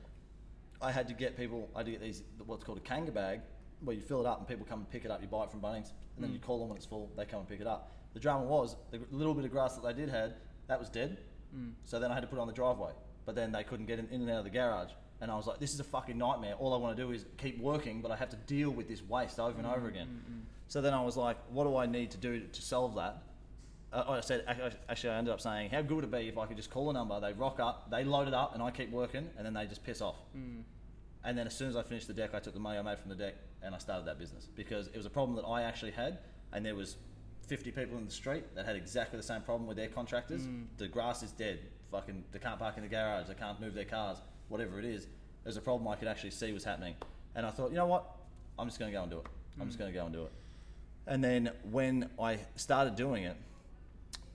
I had to get people. I had to get these what's called a kanga bag, where you fill it up and people come and pick it up. You buy it from Bunnings, and then you mm. call them when it's full. They come and pick it up. The drama was the little bit of grass that they did had that was dead. Mm. So then I had to put it on the driveway, but then they couldn't get in, in and out of the garage. And I was like, this is a fucking nightmare. All I want to do is keep working, but I have to deal with this waste over and over mm, again. So then I was like, what do I need to do to solve that? Uh, I said, actually, I ended up saying, how good would it be if I could just call a number, they rock up, they load it up, and I keep working, and then they just piss off. Mm. And then as soon as I finished the deck, I took the money I made from the deck and I started that business because it was a problem that I actually had, and there was 50 people in the street that had exactly the same problem with their contractors. Mm. The grass is dead. Fucking, they can't park in the garage. They can't move their cars. Whatever it is, there's a problem I could actually see was happening. And I thought, you know what? I'm just going to go and do it. I'm just mm. going to go and do it. And then when I started doing it,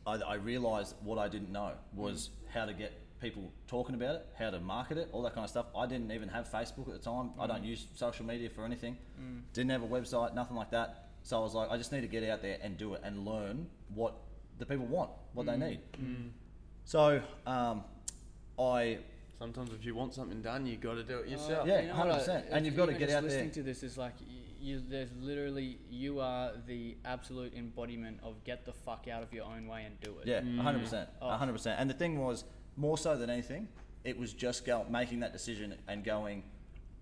I, I realized what I didn't know was how to get people talking about it, how to market it, all that kind of stuff. I didn't even have Facebook at the time. I don't use social media for anything. Mm. Didn't have a website, nothing like that. So I was like, I just need to get out there and do it and learn what the people want, what they mm. need. Mm. So um, I Sometimes if you want something done, you got to do it yourself. Yeah, You know 100%. I- And you've gotta get just out there. Listening to this is like y- you. There's literally you are the absolute embodiment of get the fuck out of your own way and do it. Yeah, mm. hundred percent, Oh. hundred percent. And the thing was, more so than anything, it was just go, making that decision and going,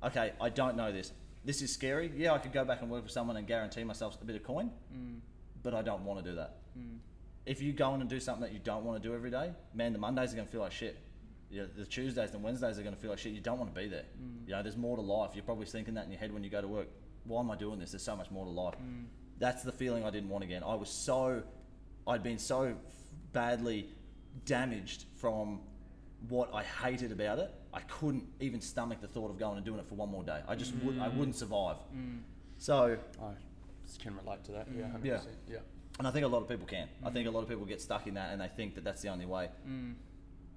okay, I don't know this. this is scary. Yeah, I could go back and work for someone and guarantee myself a bit of coin, mm. but I don't want to do that. Mm. If you go in and do something that you don't want to do every day, man, the Mondays are going to feel like shit. Yeah, the Tuesdays and Wednesdays are going to feel like shit. You don't want to be there. You know, there's more to life. You're probably thinking that in your head when you go to work. Why am I doing this? There's so much more to life. Mm. That's the feeling I didn't want again. I was so, I'd been so badly damaged from what I hated about it. I couldn't even stomach the thought of going and doing it for one more day. I just would, I wouldn't mm. survive. Mm. So, I can relate to that. Yeah, 100%. Yeah. yeah. and I think a lot of people can. I think a lot of people get stuck in that and they think that that's the only way.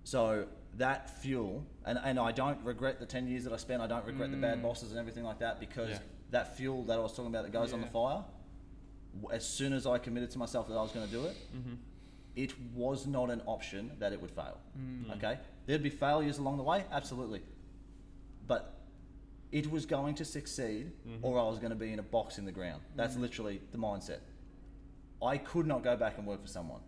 So that fuel, and, and I don't regret the 10 years that I spent. I don't regret the bad bosses and everything like that because Yeah. That fuel that I was talking about that goes on the fire, as soon as I committed to myself that I was going to do it, mm-hmm. it was not an option that it would fail. Mm. Okay? There'd be failures along the way, absolutely. But it was going to succeed mm-hmm. or I was going to be in a box in the ground. That's mm-hmm. literally the mindset. I could not go back and work for someone.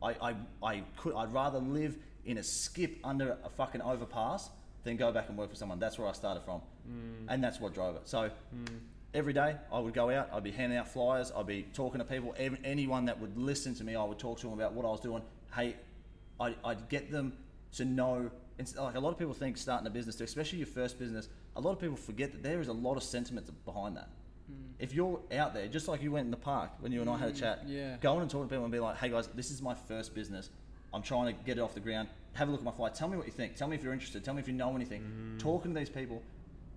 I, I, I could I'd rather live in a skip under a fucking overpass than go back and work for someone. That's where I started from. Mm. And that's what drove it. So mm. every day I would go out, I'd be handing out flyers, I'd be talking to people, ev- anyone that would listen to me, I would talk to them about what I was doing. Hey, I'd, I'd get them to know. It's like a lot of people think starting a business, especially your first business, a lot of people forget that there is a lot of sentiment behind that. Mm. If you're out there, just like you went in the park when you and I had a chat, yeah. go in and talk to people and be like, hey guys, this is my first business. I'm trying to get it off the ground. Have a look at my flight. Tell me what you think. Tell me if you're interested. Tell me if you know anything. Talking to these people,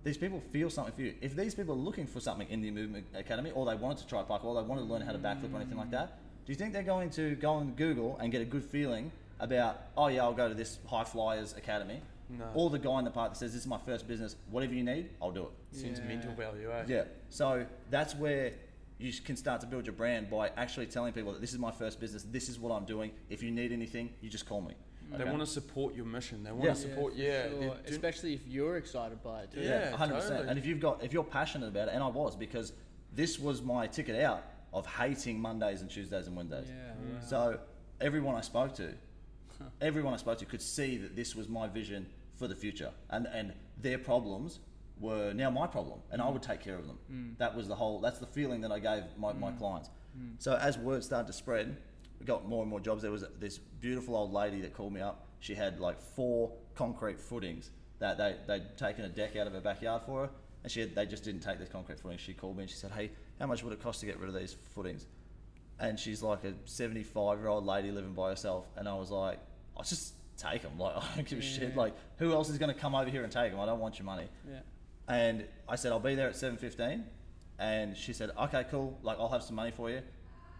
these people feel something for you. If these people are looking for something in the Movement Academy, or they wanted to try parkour, or they wanted to learn how to backflip or anything like that, do you think they're going to go on Google and get a good feeling about, oh yeah, I'll go to this High Flyers Academy? No. Or the guy in the park that says, this is my first business, whatever you need, I'll do it. Sentimental Yeah. value, eh? Yeah. So that's where you can start to build your brand by actually telling people that this is my first business, this is what I'm doing. If you need anything, you just call me. They want to support your mission. They want Yeah. to support, yeah. for they sure. especially if you're excited by it too. Yeah. hundred percent. totally. And if you've got if you're passionate about it, and I was because this was my ticket out of hating Mondays and Tuesdays and Wednesdays. Yeah, mm. wow. So everyone I spoke to, everyone I spoke to could see that this was my vision for the future, and and their problems were now my problem, and I would mm. take care of them. Mm. That was the whole. That's the feeling that I gave my, my mm. clients. So as word started to spread, we got more and more jobs. There was this beautiful old lady that called me up. She had like four concrete footings that they they'd taken a deck out of her backyard for her, and she had, they just didn't take this concrete footings. She called me and she said, "Hey, how much would it cost to get rid of these footings?" and she's like a 75 year old lady living by herself and i was like i'll just take them like i don't give a shit like who else is going to come over here and take them i don't want your money Yeah. And i said i'll be there at 7.15 and she said okay cool like i'll have some money for you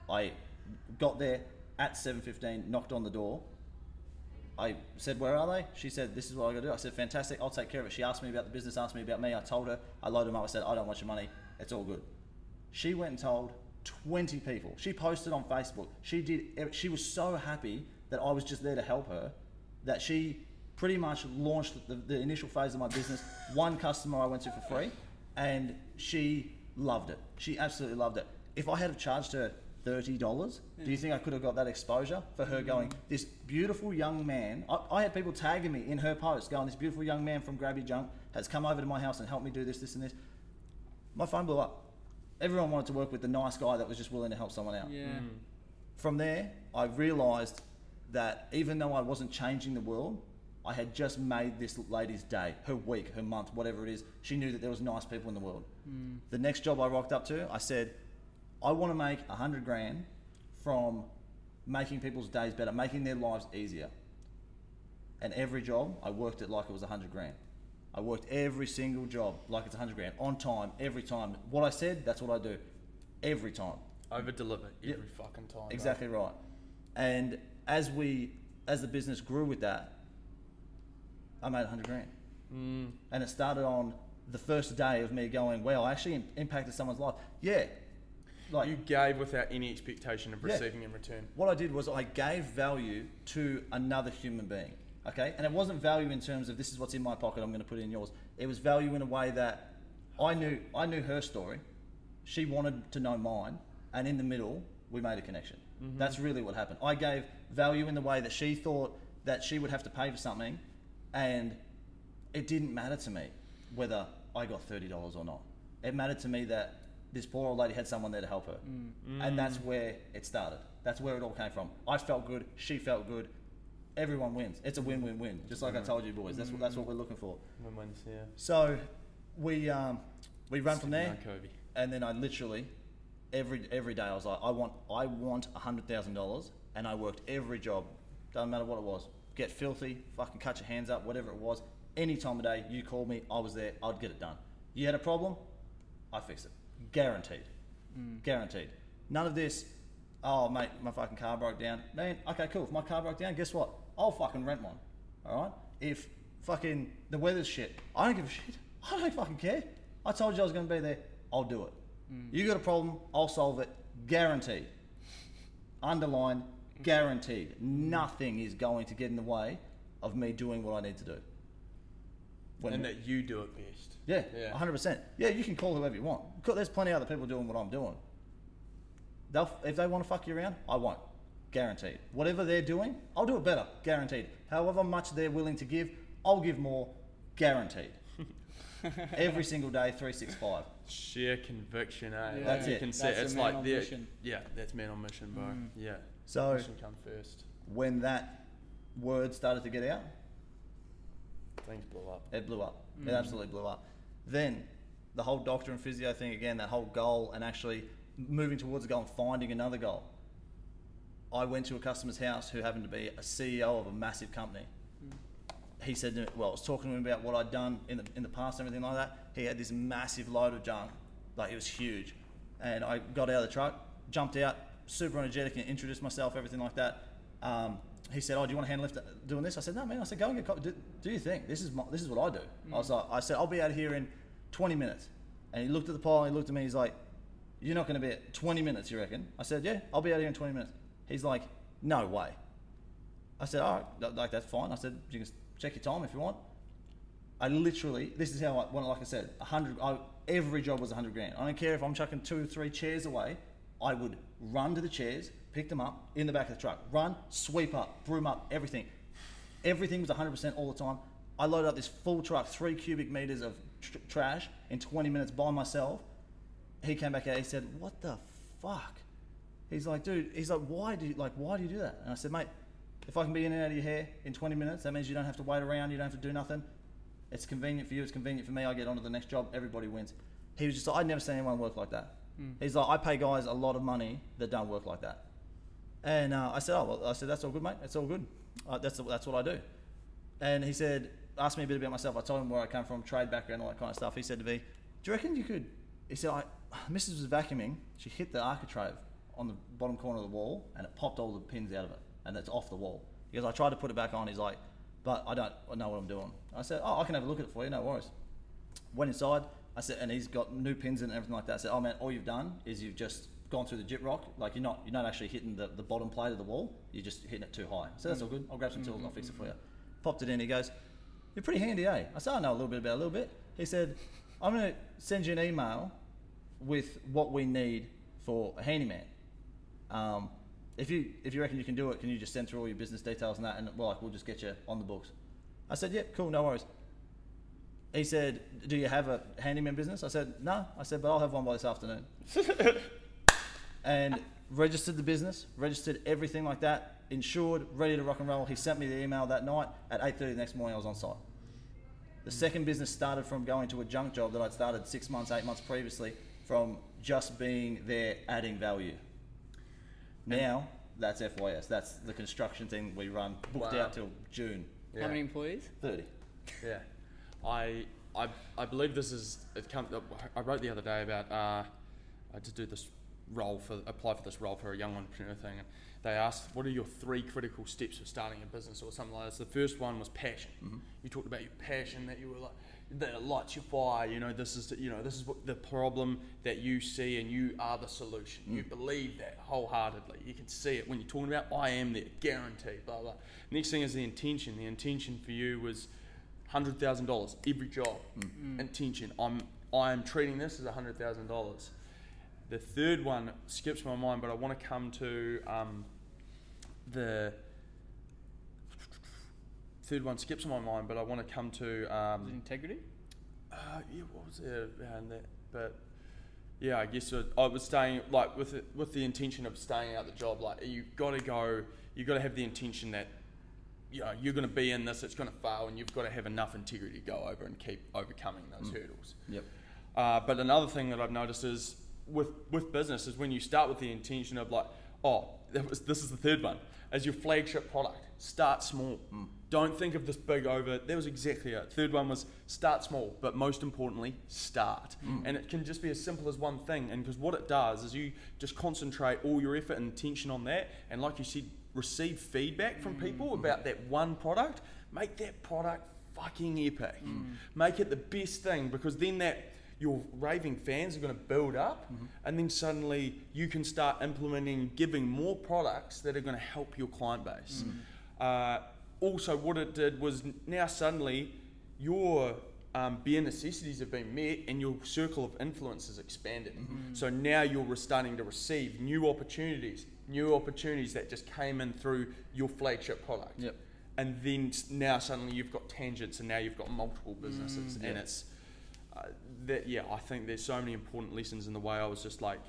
i got there at 7.15 knocked on the door I said, "Where are they?" She said, "This is what I got to do." I said, "Fantastic, I'll take care of it." She asked me about the business, asked me about me. I told her. I loaded them up. I said, "I don't want your money. It's all good." She went and told 20 people. She posted on Facebook. She did. She was so happy that I was just there to help her that she pretty much launched the, the initial phase of my business. One customer I went to for free, and she loved it. She absolutely loved it. If I had charged her thirty dollars, do you think I could have got that exposure for her going? Mm. This beautiful young man. I, I had people tagging me in her post, going, "This beautiful young man from Grabby Junk has come over to my house and helped me do this, this, and this." My phone blew up. Everyone wanted to work with the nice guy that was just willing to help someone out. Yeah. Mm. From there, I realised that even though I wasn't changing the world, I had just made this lady's day, her week, her month, whatever it is. She knew that there was nice people in the world. Hmm. The next job I rocked up to, I said, I want to make a hundred grand from making people's days better, making their lives easier. And every job, I worked it like it was a hundred grand. I worked every single job like it's a hundred grand on time, every time. What I said, that's what I do, every time. Over deliver every Yep. fucking time. Exactly right. And as we, as the business grew with that, I made hundred grand. Mm. And it started on the first day of me going, "Wow, I actually im- impacted someone's life." Yeah, like You gave without any expectation of Yeah. receiving in return. what I did was I gave value to another human being. Okay, and it wasn't value in terms of this is what's in my pocket. I'm going to put it in yours. It was value in a way that I knew. I knew her story. She wanted to know mine, and in the middle, we made a connection. That's really what happened. I gave value in the way that she thought that she would have to pay for something, and it didn't matter to me whether I got thirty dollars or not. It mattered to me that this poor old lady had someone there to help her, mm. and that's where it started. That's where it all came from. I felt good. She felt good. Everyone wins. It's a mm. win-win-win. Just like I told you boys. That's what that's what we're looking for. Win-wins, yeah. So we um, we ran from there, Kobe. and then I literally every every day I was like, I want I want a hundred thousand dollars, and I worked every job, doesn't matter what it was. Get filthy, fucking cut your hands up, whatever it was. Any time of day, you called me, I was there, I'd get it done. You had a problem, I fix it, guaranteed, mm. guaranteed. None of this. Oh mate, my fucking car broke down. Man, okay, cool. If my car broke down, guess what? I'll fucking rent one. All right. If fucking the weather's shit, I don't give a shit. I don't fucking care. I told you I was going to be there. I'll do it. Mm. You got a problem, I'll solve it. Guaranteed. Underline, guaranteed. Nothing is going to get in the way of me doing what I need to do. When and that you do it best. yeah, Yeah. 100%. Yeah, you can call whoever you want. There's plenty of other people doing what I'm doing. They'll, if they want to fuck you around, I won't. Guaranteed. Whatever they're doing, I'll do it better. Guaranteed. However much they're willing to give, I'll give more. Guaranteed. Every single day, 365. Sheer conviction, eh? Yeah. That's you it. can see That's a it's man like on the- mission. yeah, that's man on mission, bro. Mm. Yeah. So mission come first. when that word started to get out, Things blew up. it blew up. It Mm. absolutely blew up. Then the whole doctor and physio thing again, that whole goal and actually moving towards a goal and finding another goal. I went to a customer's house who happened to be a CEO of a massive company. He said, to me, well, I was talking to him about what I'd done in the, in the past and everything like that. He had this massive load of junk, like it was huge. And I got out of the truck, jumped out, super energetic, and introduced myself, everything like that. Um, he said, "Oh, do you want a hand lift doing this?" I said, "No, man." I said, "Go and get co- do, do your thing. This is my, this is what I do." I was like, "I said I'll be out of here in 20 minutes." And he looked at the pile, and he looked at me. He's like, "You're not going to be at 20 minutes, you reckon?" I said, "Yeah, I'll be out here in 20 minutes." He's like, "No way." I said, "All right, like that's fine." I said, "You can check your time if you want." I literally, this is how I, when, like I said, a hundred. I, every job was a hundred grand. I don't care if I'm chucking two, or three chairs away. I would run to the chairs, pick them up in the back of the truck, run, sweep up, broom up, everything. Everything was 100% all the time. I loaded up this full truck, three cubic meters of tr- trash in 20 minutes by myself. He came back out. He said, "What the fuck?" He's like, "Dude," he's like, "Why do you like? Why do you do that?" And I said, "Mate, if I can be in and out of your hair in 20 minutes, that means you don't have to wait around. You don't have to do nothing. It's convenient for you. It's convenient for me. I get on to the next job. Everybody wins." He was just like, "I'd never seen anyone work like that." He's like, "I pay guys a lot of money that don't work like that." And uh, I said, "Oh, well," I said, "That's all good, mate. That's all good. Uh, that's that's what I do." And he said, asked me a bit about myself. I told him where I come from, trade background, all that kind of stuff. He said to me, "Do you reckon you could?" He said, "I, Mrs. was vacuuming. She hit the architrave on the bottom corner of the wall, and it popped all the pins out of it, and it's off the wall." He goes, "I tried to put it back on." He's like, "But I don't know what I'm doing." I said, "Oh, I can have a look at it for you. No worries." Went inside. I said, and he's got new pins and everything like that. I said, "Oh man, all you've done is you've just gone through the Gyprock. Like you're not you're not actually hitting the, the bottom plate of the wall. You're just hitting it too high." So that's all good. I'll grab some tools and I'll fix it for you. Popped it in. He goes, "You're pretty handy, eh?" I said, "I know a little bit about a little bit." He said, "I'm going to send you an email with what we need for a handyman. Um, if you if you reckon you can do it, can you just send through all your business details and that, and well, like, we'll just get you on the books." I said, "Yeah, cool, no worries." He said, "Do you have a handyman business?" I said, "No." I said, "But I'll have one by this afternoon." and registered the business, registered everything like that, insured, ready to rock and roll. He sent me the email that night at 8:30 the next morning. I was on site. The mm. second business started from going to a junk job that I'd started six months, eight months previously, from just being there adding value. Now that's FYS. That's the construction thing we run, booked Wow. out till June Yeah. How many employees? 30. Yeah, I I I believe this is it come. I wrote the other day about uh, I to do this role for apply for this role for a young entrepreneur thing, and they asked what are your three critical steps for starting a business or something like this. The first one was passion. Mm-hmm. You talked about your passion that you were like that lights your fire. You know this is the, you know this is what the problem that you see and you are the solution. You mm. believe that wholeheartedly. You can see it when you're talking about I am there, guaranteed. Blah blah. Next thing is the intention. The intention for you was hundred thousand dollars every job. Intention. I'm I am treating this as hundred thousand dollars. The third one skips my mind, but I want to come to um, the third one skips my mind, but I want to come to Is it um, integrity? Uh, yeah, what was it around that? But yeah, I guess I was staying like with it, with the intention of staying out the job. Like you got to go, you got to have the intention that you know you're going to be in this, it's going to fail, and you've got to have enough integrity to go over and keep overcoming those mm. hurdles. Yep. Uh, but another thing that I've noticed is with with business is when you start with the intention of like, oh, was, this is the third one as your flagship product. Start small. Mm. Don't think of this big over. That was exactly it. Third one was start small, but most importantly, start. Mm. And it can just be as simple as one thing. And because what it does is you just concentrate all your effort and attention on that. And like you said, receive feedback from mm. people about that one product. Make that product fucking epic. Mm. Make it the best thing because then that your raving fans are going to build up mm-hmm. and then suddenly you can start implementing giving more products that are going to help your client base. Mm. Uh, also what it did was now suddenly your um, bare necessities have been met and your circle of influence is expanded. Mm-hmm. So now you're starting to receive new opportunities new opportunities that just came in through your flagship product Yep. and then now suddenly you've got tangents and now you've got multiple businesses and Yeah. it's uh, that yeah i think there's so many important lessons in the way i was just like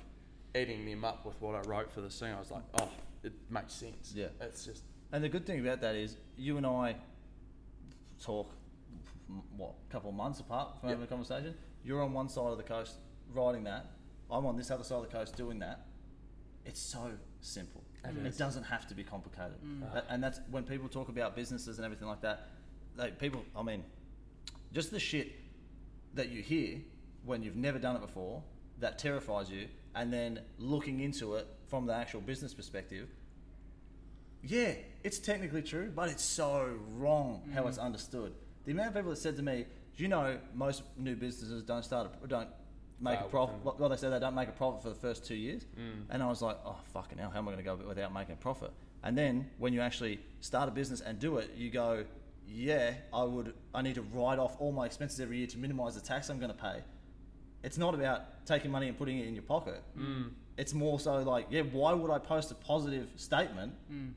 adding them up with what i wrote for this thing i was like oh it makes sense Yeah. it's just And the good thing about that is you and I talk what a couple of months apart from Yep. having a conversation. You're on one side of the coast writing that. I'm on this other side of the coast doing that. It's so simple. It It doesn't have to be complicated. Mm. That- and that's when people talk about businesses and everything like that. They, people, I mean, just the shit that you hear when you've never done it before that terrifies you, and then looking into it from the actual business perspective, yeah, it's technically true, but it's so wrong how Mm. it's understood. The amount of people that said to me, you know most new businesses don't start a, don't make Fail a profit?" within- Well, they said they don't make a profit for the first two years, Mm. and I was like, "Oh fucking hell, how am I going to go without making a profit?" And then when you actually start a business and do it, you go, "Yeah, I would. I need to write off all my expenses every year to minimise the tax I'm going to pay." It's not about taking money and putting it in your pocket. Mm. It's more so like, yeah, why would I post a positive statement Mm.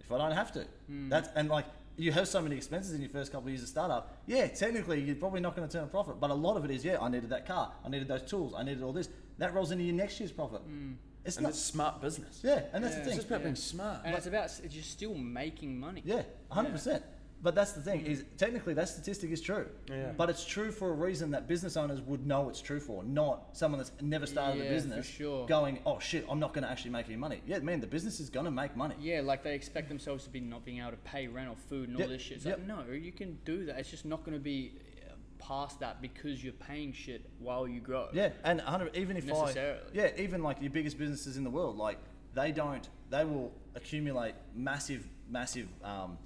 if I don't have to? That's and like you have so many expenses in your first couple of years of startup. Yeah, technically you're probably not going to turn a profit, but a lot of it is yeah, I needed that car, I needed those tools, I needed all this. That rolls into your next year's profit. Hmm. It's and not. it's smart business yeah, and that's Yeah. the it's thing. just about Yeah. being smart And it's about s- you're still making money. Yeah, hundred percent. But that's the thing is technically that statistic is true. Yeah. But it's true for a reason that business owners would know it's true for, not someone that's never started Yeah, a business sure. going, oh shit, I'm not going to actually make any money. Yeah, man, the business is going to make money. Yeah, like they expect themselves to be not being able to pay rent or food and all Yep, this shit. It's yep. like, no, you can do that. It's just not going to be uh, past that because you're paying shit while you grow. Yeah, and 100, even if I, Necessarily. yeah, even like your biggest businesses in the world, like they don't, they will accumulate massive, massive, um,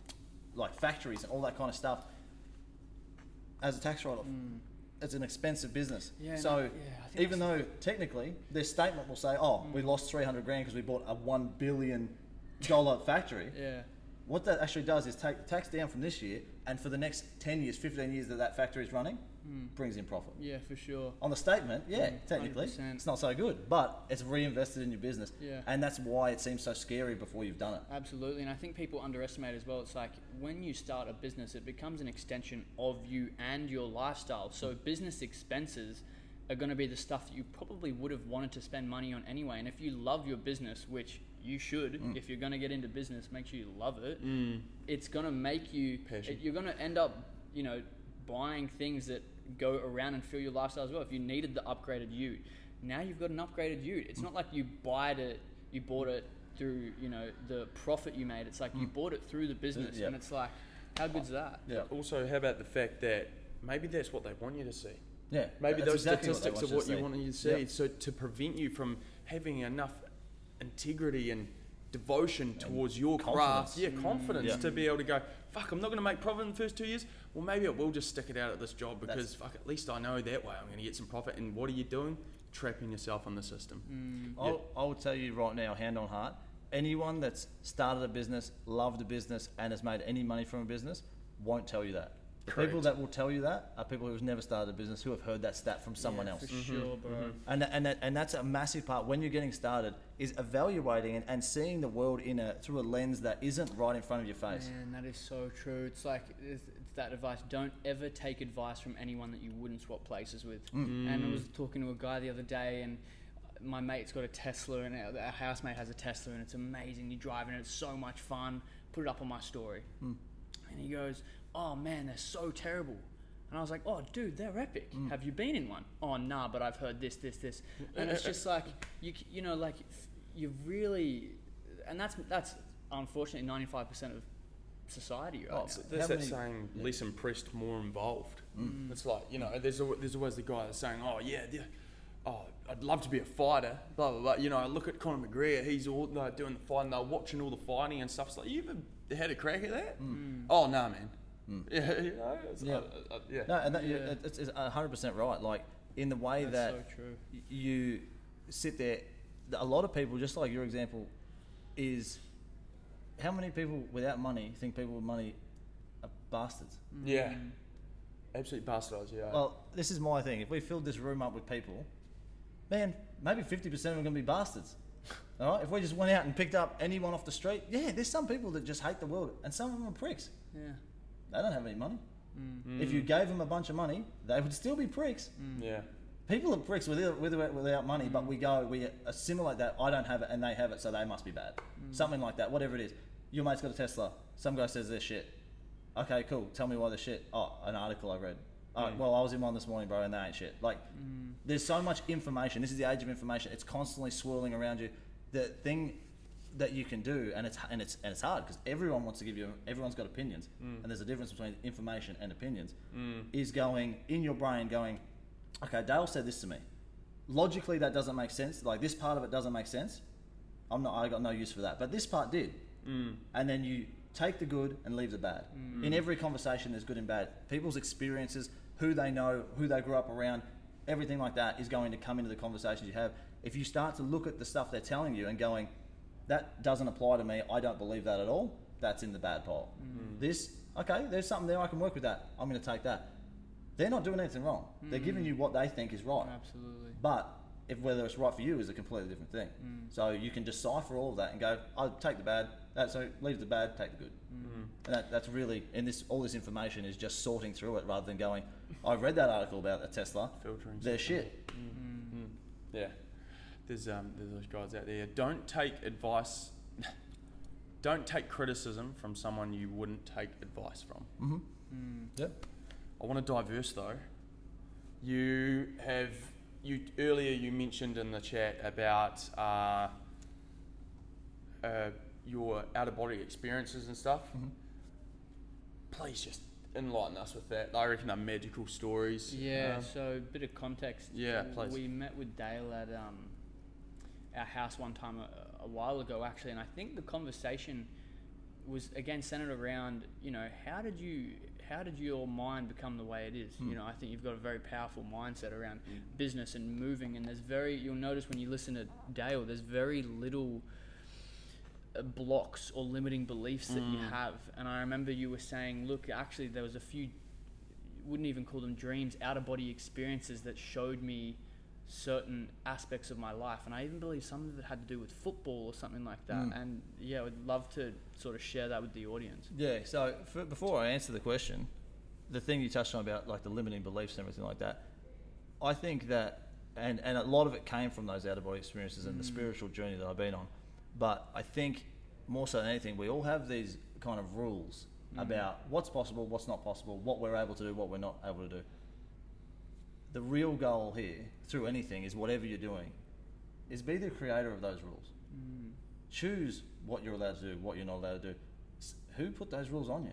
like factories and all that kind of stuff as a tax write-off. It's an expensive business. Mm. Yeah, so no, yeah, even though technically their statement will say, "Oh, we lost 300 grand because we bought a one billion dollar factory," Yeah. what that actually does is take the tax down from this year, and for the next 10 years, 15 years that that factory is running, brings in profit. Yeah, for sure. On the statement, yeah, Mm, technically, 100%. it's not so good, but it's reinvested in your business, Yeah. and that's why it seems so scary before you've done it. Absolutely, and I think people underestimate as well. It's like when you start a business, it becomes an extension of you and your lifestyle. So business expenses are going to be the stuff that you probably would have wanted to spend money on anyway. And if you love your business, which you should, Mm. if you're going to get into business, make sure you love it. Mm. It's going to make you. Passion. it- you're going to end up, you know, buying things that go around and fill your lifestyle as well. If you needed the upgraded Ute, now you've got an upgraded Ute. It's not like you buy it, you bought it through, you know, the profit you made. It's like you bought it through the business, yeah. and it's like, how good's that? Yeah. also how about the fact that maybe that's what they want you to see Yeah, Maybe those exactly statistics want are what you see. want you to see. Yep. So to prevent you from having enough integrity and devotion towards your craft, yeah, confidence Yeah. to be able to go, fuck, I'm not going to make profit in the first two years. Well, maybe I will just stick it out at this job because fuck, at least I know that way I'm going to get some profit. And what are you doing? Trapping yourself on the system. Mm. I'll, I'll tell you right now, hand on heart, anyone that's started a business, loved a business, and has made any money from a business won't tell you that. The people that will tell you that are people who've never started a business who have heard that stat from someone Yeah, else. For sure, bro. And, and, that, and that's a massive part when you're getting started is evaluating and, and seeing the world in a through a lens that isn't right in front of your face. Man, that is so true. It's like it's, that advice: don't ever take advice from anyone that you wouldn't swap places with. Mm. And I was talking to a guy the other day, and my mate's got a Tesla, and our, our housemate has a Tesla, and it's amazing. You drive it, and it's so much fun. Put it up on my story, Mm. and he goes, "Oh man, they're so terrible." And I was like, "Oh, dude, they're epic. Mm. Have you been in one?" "Oh, nah, but I've heard this, this, this." And it's just like you, you know, like f- you really, and that's that's unfortunately ninety five percent of society right Oh, now. so- There's How that many- saying, yeah. less impressed, more involved. Mm. It's like, you know, there's, al- there's always the guy that's saying, oh, yeah, yeah, oh, I'd love to be a fighter, blah, blah, blah. You know, I look at Conor McGregor, he's all like, doing the fighting, they're watching all the fighting and stuff. It's like, you ever had a crack at that? Oh, no, man. Yeah, you know, it's, Mm. Yeah. uh, uh, yeah. No, and that, Yeah. it's, it's 100% right. Like, in the way That's that so true. you sit there, a lot of people, just like your example, is how many people without money think people with money are bastards? Yeah. Absolutely bastardized, yeah. Well, this is my thing. If we filled this room up with people, man, maybe 50% of them are going to be bastards. All right? If we just went out and picked up anyone off the street, yeah, there's some people that just hate the world, and some of them are pricks. Yeah. They don't have any money. Mm. If you gave them a bunch of money, they would still be pricks. yeah. People are pricks with with without money, but we go, we assimilate that. I don't have it, and they have it, so they must be bad. Something like that, whatever it is. Your mate's got a Tesla. Some guy says they're shit. Okay, cool. Tell me why they're shit. Oh, an article I read. Oh, Mm. well, I was in one this morning, bro, and they ain't shit. Like, there's so much information. This is the age of information. It's constantly swirling around you. The thing that you can do, and it's and it's and it's hard because everyone wants to give you. Everyone's got opinions, mm. and there's a difference between information and opinions. Mm. Is going in your brain, going, okay, Dale said this to me. Logically, that doesn't make sense. Like this part of it doesn't make sense. I'm not. I got no use for that. But this part did. Mm. And then you take the good and leave the bad. In every conversation, there's good and bad. People's experiences, who they know, who they grew up around, everything like that is going to come into the conversations you have. If you start to look at the stuff they're telling you and going, that doesn't apply to me. I don't believe that at all. That's in the bad pile. Mm. This, okay, there's something there. I can work with that. I'm going to take that. They're not doing anything wrong. They're giving mm. you what they think is right. Absolutely. But if whether it's right for you is a completely different thing. Mm. So you can decipher all of that and go, I'll take the bad. That so leave the bad, take the good. And that, that's really and this all this information is just sorting through it rather than going, I read that article about a Tesla. Filtering They're stuff. shit. Mm. Yeah, there's um, there's those guys out there. Don't take advice. Don't take criticism from someone you wouldn't take advice from. Mm-hmm. Mm. Yep. I want to diverse though. You have you earlier you mentioned in the chat about uh, uh, your out of body experiences and stuff. Mhm. Please just enlighten us with that. I reckon they're magical stories. Yeah, Um, so a bit of context. Yeah, please. We met with Dale at um, our house one time a, a while ago, actually, and I think the conversation was again centered around, you know, how did you, how did your mind become the way it is? Hmm. You know, I think you've got a very powerful mindset around business and moving, and there's very, you'll notice when you listen to Dale, there's very little uh, blocks or limiting beliefs that you Mm. have. And I remember you were saying, look, actually, there was a few, wouldn't even call them dreams, out of body experiences that showed me certain aspects of my life. And I even believe some of it had to do with football or something like that. Mm. And yeah, I would love to sort of share that with the audience. Yeah. So for, before I answer the question, the thing you touched on about like the limiting beliefs and everything like that, I think that, and and a lot of it came from those out of body experiences and the Mm. spiritual journey that I've been on. But I think more so than anything, we all have these kind of rules Mm. about what's possible, what's not possible, what we're able to do, what we're not able to do. The real goal here, through anything, is whatever you're doing, is be the creator of those rules Mm. choose what you're allowed to do, what you're not allowed to do. Who put those rules on you?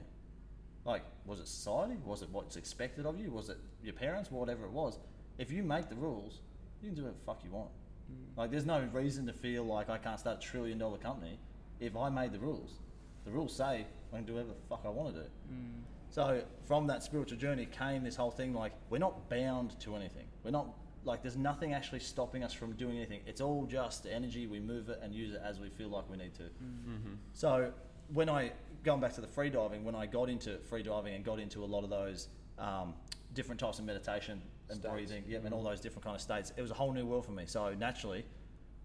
Like, was it society? Was it what's expected of you? Was it your parents? Whatever it was. If you make the rules, you can do whatever the fuck you want. Mm. Like, there's no reason to feel like I can't start a trillion dollar company if I made the rules. The rules say I can do whatever the fuck I want to do. Mm. So from that spiritual journey came this whole thing like we're not bound to anything. We're not like there's nothing actually stopping us from doing anything. It's all just energy. We move it and use it as we feel like we need to. mhm. So when I going back to the free diving, when I got into free diving and got into a lot of those um, different types of meditation and States. breathing, yeah, and Mhm. all those different kind of states, it was a whole new world for me. So naturally,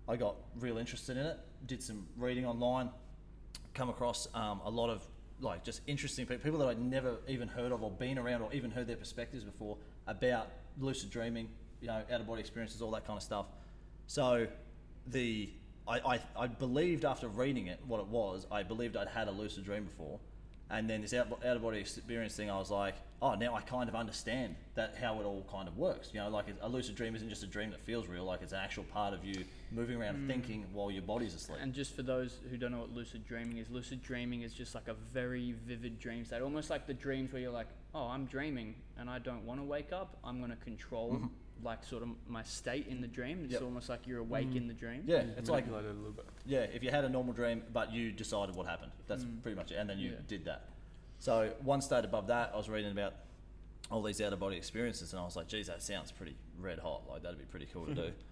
I got real interested in it. Did some reading online, come across um, a lot of like just interesting people, people that I'd never even heard of or been around or even heard their perspectives before about lucid dreaming, you know, out of body experiences, all that kind of stuff. So the I, I, I believed after reading it what it was, I believed I'd had a lucid dream before. And then this out, out of body experience thing, I was like, oh, now I kind of understand that how it all kind of works. You know, like a lucid dream isn't just a dream that feels real, like it's an actual part of you moving around mm. thinking while your body's asleep. And just for those who don't know what lucid dreaming is, lucid dreaming is just like a very vivid dream state, almost like the dreams where you're like, oh, I'm dreaming and I don't want to wake up. I'm going to control mm-hmm. Like sort of my state in the dream. It's Yep. almost like you're awake mm. in the dream. yeah, mm. it's like a little bit. Yeah, if you had a normal dream, but you decided what happened. That's mm. pretty much it. And then you Yeah. did that. So one state above that, I was reading about all these out of body experiences, and I was like, geez, that sounds pretty red hot. Like, that'd be pretty cool to do.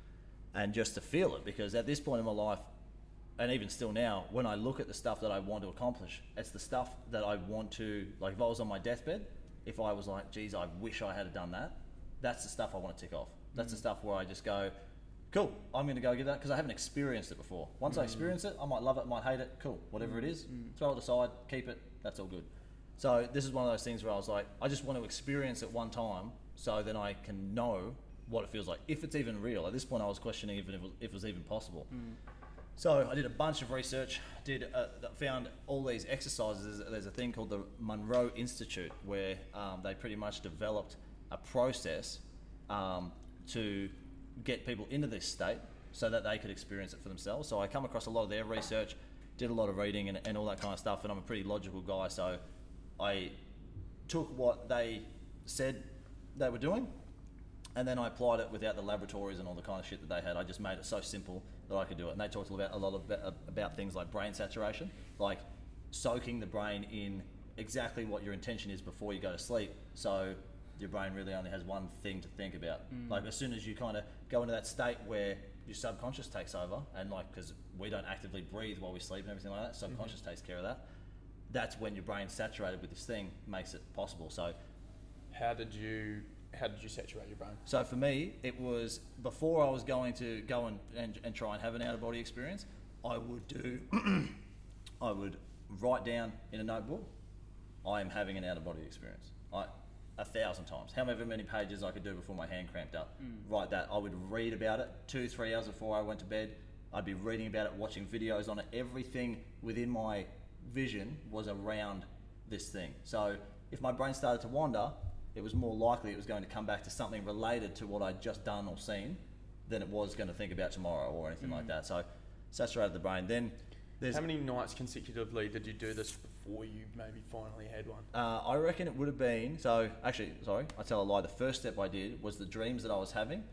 And just to feel it, because at this point in my life, and even still now, when I look at the stuff that I want to accomplish, it's the stuff that I want to, like, if I was on my deathbed, if I was like, geez, I wish I had done that, that's the stuff I want to tick off. That's the mm. stuff where I just go, cool, I'm going to go give that because I haven't experienced it before. Once I mm. experience it, I might love it, might hate it, cool, whatever it mm. is, throw it aside, keep it, that's all good. So this is one of those things where I was like, I just want to experience it one time so then I can know what it feels like, if it's even real. At this point, I was questioning even if it was, if it was even possible. So I did a bunch of research, did uh, found all these exercises. There's- There's a thing called the Monroe Institute where um, they pretty much developed a process um, to get people into this state so that they could experience it for themselves. So I come across a lot of their research, did a lot of reading and, and all that kind of stuff, and I'm a pretty logical guy, so I took what they said they were doing and then I applied it without the laboratories and all the kind of shit that they had. I just made it so simple that I could do it. And they talked about a lot of, about things like brain saturation, like soaking the brain in exactly what your intention is before you go to sleep. So your brain really only has one thing to think about. Mm. Like as soon as you kind of go into that state where your subconscious takes over, and like because we don't actively breathe while we sleep and everything like that, mm-hmm. subconscious takes care of that. That's when your brain's saturated with this thing, makes it possible. So How did you how did you saturate your brain? So for me, it was before I was going to go and, and, and try and have an out of body experience, I would do, I would write down in a notebook, I am having an out of body experience. I, a thousand times, however many pages I could do before my hand cramped up. Mm. Write that. I would read about it two, three hours before I went to bed. I'd be reading about it, watching videos on it. Everything within my vision was around this thing. So if my brain started to wander, it was more likely it was going to come back to something related to what I'd just done or seen than it was going to think about tomorrow or anything like mm. that. So saturated the brain. Then there's How many nights consecutively did you do this before you maybe finally had one? Uh, I reckon it would have been so. Actually, sorry, I tell a lie. The first step I did was the dreams that I was having.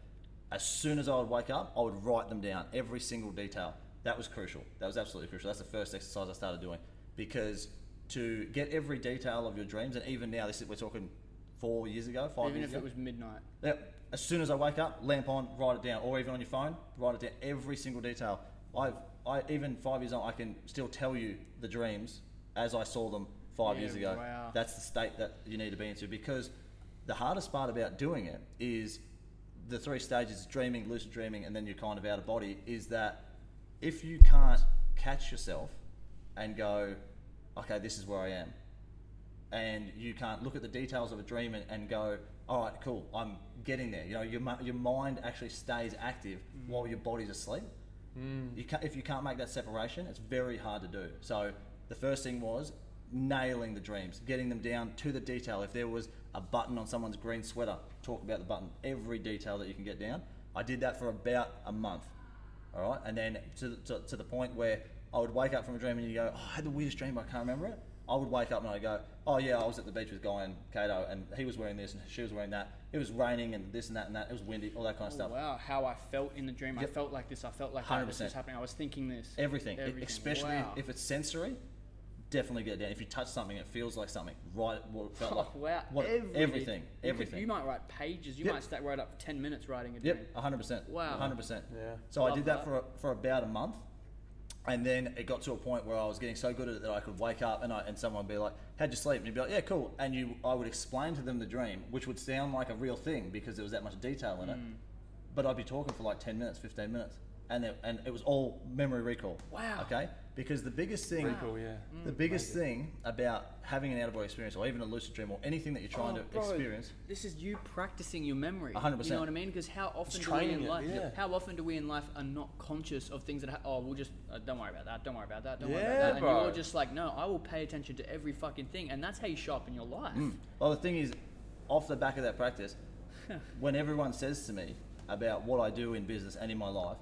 As soon as I would wake up, I would write them down, every single detail. That was crucial. That was absolutely crucial. That's the first exercise I started doing because to get every detail of your dreams, and even now, this is, we're talking four years ago, five Even years if ago. it was midnight. Yeah, as soon as I wake up, lamp on, write it down, or even on your phone, write it down. Every single detail. I've, I even five years on, I can still tell you the dreams as I saw them five Yeah, years ago. wow. That's the state that you need to be into because the hardest part about doing it is the three stages: dreaming, lucid dreaming, and then you're kind of out of body. Is that if you can't catch yourself and go, okay, this is where I am, and you can't look at the details of a dream and, and go, all right, cool, I'm getting there. You know, your, your mind actually stays active mm. while your body's asleep. Mm. You can't, if you can't make that separation, it's very hard to do. So the first thing was nailing the dreams, getting them down to the detail. If there was a button on someone's green sweater, talk about the button, every detail that you can get down. I did that for about a month. All right, and then to, to, to the point where I would wake up from a dream and you go, oh, I had the weirdest dream, but I can't remember it. I would wake up and I go, oh yeah, I was at the beach with Guy and Cato, and he was wearing this and she was wearing that. It was raining and this and that and that. It was windy, all that kind of Oh, stuff. wow, how I felt in the dream. I felt like this. I felt like that. This 100%. was happening. I was thinking this. Everything, Everything. especially Wow. if it's sensory, definitely get it down. If you touch something, it feels like something. Right, what it felt Oh, like. wow. What, everything. everything, You could- everything. You might write pages. You Yep. might start right up 10 minutes writing a dream. Yep, hundred percent. Wow. hundred percent. Yeah. So I did that, that. for for about a month, and then it got to a point where I was getting so good at it that I could wake up and I, and someone would be like, "How'd you sleep?" And you'd be like, "Yeah, cool." And you, I would explain to them the dream, which would sound like a real thing because there was that much detail in it. Mm. But I'd be talking for like ten minutes, fifteen minutes, and it, and it was all memory recall. Wow. Okay, because the biggest thing, Pretty cool, yeah. the biggest thing about having an out of body experience, or even a lucid dream, or anything that you're trying Oh, to bro, experience, This is you practicing your memory. 100%. You know what I mean? Because how often do training we in it, life? yeah. How often do we in life are not conscious of things that? Ha- oh, we'll just uh, don't worry about that. Don't worry about that. Don't worry about Yeah, that. And bro. you're just like, no, I will pay attention to every fucking thing, and that's how you show up in your life. Mm. Well, the thing is, off the back of that practice, when everyone says to me about what I do in business and in my life,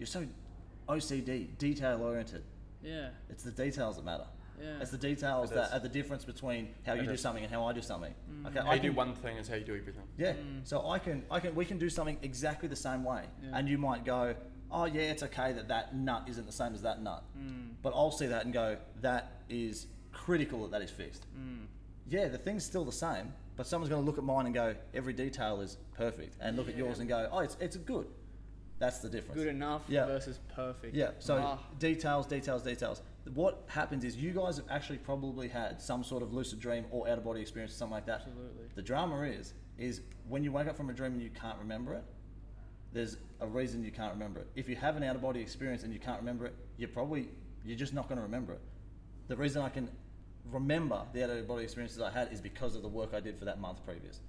you're so OCD, detail oriented. Yeah. It's the details that matter. Yeah. It's the details It that is. are the difference between how It you do is. something and how I do something. Okay, How I you do can- one thing is how you do everything. Yeah. So I can, I can, we can do something exactly the same way, Yeah. and you might go, "Oh yeah, it's okay that that nut isn't the same as that nut," Mm. but I'll see that and go, "That is critical that that is fixed." Mm. Yeah, the thing's still the same, but someone's going to look at mine and go, "Every detail is perfect," and look at yours and go, "Oh, it's it's good." That's the difference. Good enough Yeah. versus perfect. Yeah. So Ah. details, details, details. What happens is you guys have actually probably had some sort of lucid dream or out of body experience or something like that. Absolutely. The drama is, is when you wake up from a dream and you can't remember it, there's a reason you can't remember it. If you have an out of body experience and you can't remember it, you're probably you're just not going to remember it. The reason I can remember the out of body experiences I had is because of the work I did for that month previous.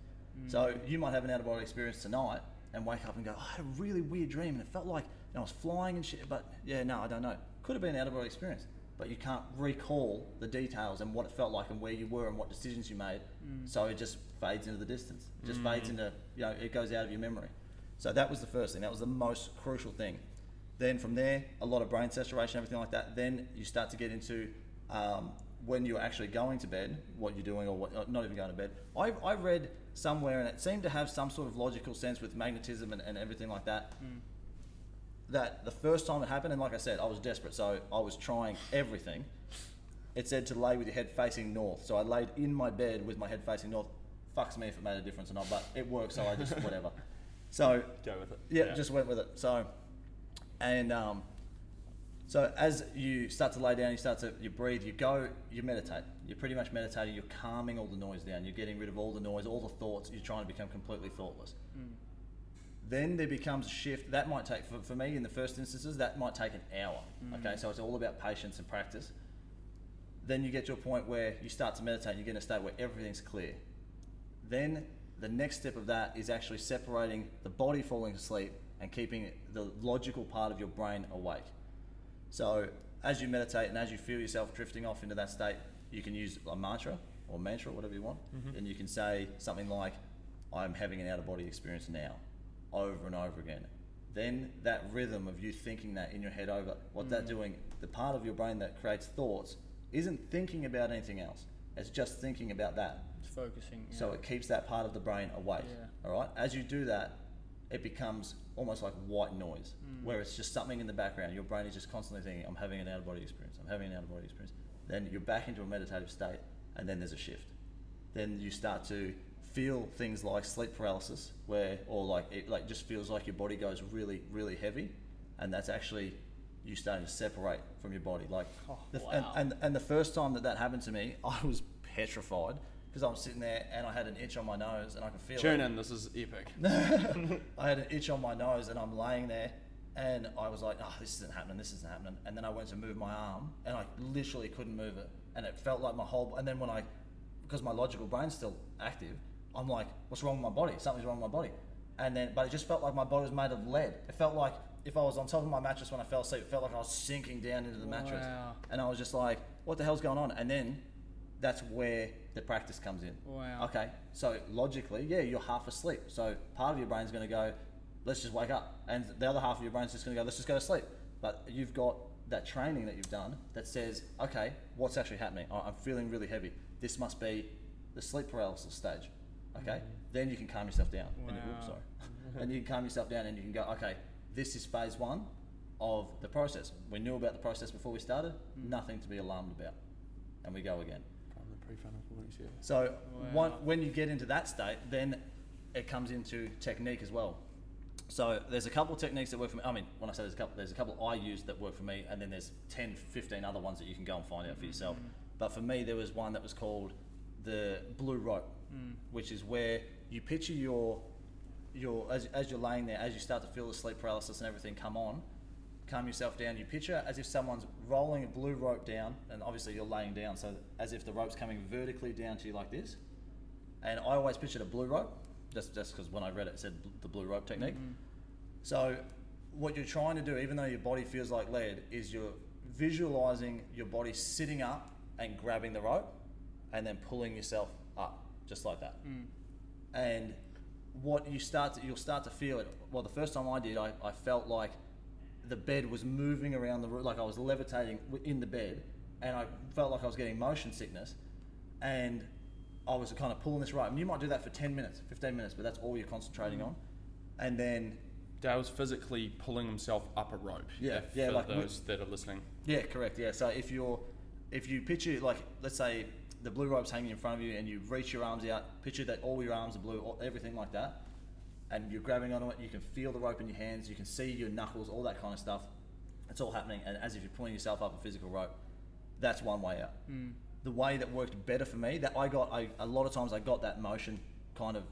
So you might have an out of body experience tonight and wake up and go, "Oh, I had a really weird dream and it felt like you know, I was flying and shit. But yeah, no, I don't know. Could have been an out of body experience, but you can't recall the details and what it felt like and where you were and what decisions you made. So it just fades into the distance. It just fades into you know it goes out of your memory. So that was the first thing. That was the most crucial thing. Then from there, a lot of brain saturation, everything like that. Then you start to get into um, when you're actually going to bed, what you're doing, or what, not even going to bed. I, I read somewhere, and it seemed to have some sort of logical sense with magnetism and, and everything like that. That the first time it happened, and like I said, I was desperate, so I was trying everything. It said to lay with your head facing north, so I laid in my bed with my head facing north. Fucks me if it made a difference or not, but it worked, so I just whatever. So Go with it. yeah, just went with it. So, and um, so as you start to lay down, you start to you breathe, you go, you meditate. You're pretty much meditating. You're calming all the noise down. You're getting rid of all the noise, all the thoughts. You're trying to become completely thoughtless. Mm. Then there becomes a shift. That might take for, for me in the first instances. That might take an hour. Mm. Okay, so it's all about patience and practice. Then you get to a point where you start to meditate. and You get in a state where everything's clear. Then the next step of that is actually separating the body falling asleep and keeping the logical part of your brain awake. So as you meditate and as you feel yourself drifting off into that state, you can use a mantra or mantra, whatever you want, mm-hmm. and you can say something like, "I'm having an out of body experience now," over and over again. Then that rhythm of you thinking that in your head over, what that mm. doing, the part of your brain that creates thoughts isn't thinking about anything else. It's just thinking about that. It's focusing. Yeah. So it keeps that part of the brain awake. Yeah. All right. As you do that, it becomes almost like white noise, Mm. where it's just something in the background. Your brain is just constantly thinking, "I'm having an out of body experience. I'm having an out of body experience." Then you're back into a meditative state, and then there's a shift. Then you start to feel things like sleep paralysis, where or like it like just feels like your body goes really really heavy, and that's actually you starting to separate from your body. Like, Oh, the, wow. and, and and the first time that that happened to me, I was petrified because I'm sitting there and I had an itch on my nose and I could feel Tune it. in. This is epic. I had an itch on my nose and I'm laying there and I was like, oh, this isn't happening, this isn't happening. And then I went to move my arm and I literally couldn't move it. And it felt like my whole, and then when I, because my logical brain's still active, I'm like, what's wrong with my body? Something's wrong with my body. And then, but it just felt like my body was made of lead. It felt like if I was on top of my mattress when I fell asleep, it felt like I was sinking down into the mattress. Wow. And I was just like, what the hell's going on? And then that's where the practice comes in. Wow. Okay, so logically, yeah, you're half asleep. So part of your brain's going to go, let's just wake up, and the other half of your brain's just going to go, let's just go to sleep. But you've got that training that you've done that says, okay, what's actually happening? I'm feeling really heavy. This must be the sleep paralysis stage. Okay, mm. then you can calm yourself down. And you, oops, Wow. sorry. and you can calm yourself down, and you can go, okay, this is phase one of the process. We knew about the process before we started. Mm. Nothing to be alarmed about, and we go again. From the prefrontal cortex, yeah. So Wow. one, when you get into that state, then it comes into technique as well. So there's a couple of techniques that work for me. I mean, when I say there's a couple, there's a couple I use that work for me, and then there's 10, 15 other ones that you can go and find out for mm. yourself. But for me, there was one that was called the blue rope, mm. which is where you picture your your as, as you're laying there, as you start to feel the sleep paralysis and everything come on, calm yourself down. You picture as if someone's rolling a blue rope down, and obviously you're laying down, so as if the rope's coming vertically down to you like this. And I always pictured a blue rope, just just because when I read it, it said the blue rope technique. Mm-hmm. So, what you're trying to do, even though your body feels like lead, is you're visualizing your body sitting up and grabbing the rope, and then pulling yourself up, just like that. Mm. And what you start to, you'll start to feel it. Well, the first time I did, I, I felt like the bed was moving around the room, like I was levitating in the bed, and I felt like I was getting motion sickness, and I was kind of pulling this rope. And you might do that for 10 minutes, 15 minutes, but that's all you're concentrating on. And then Dale's physically pulling himself up a rope. Yeah, yeah, For like we- those that are listening. Yeah, correct. Yeah. So if you're, if you picture like, let's say the blue rope's hanging in front of you, and you reach your arms out, picture that all your arms are blue, everything like that, and you're grabbing onto it. You can feel the rope in your hands. You can see your knuckles, all that kind of stuff. It's all happening, and as if you're pulling yourself up a physical rope. That's one way out. The way that worked better for me, that I got, I, a lot of times I got that motion kind of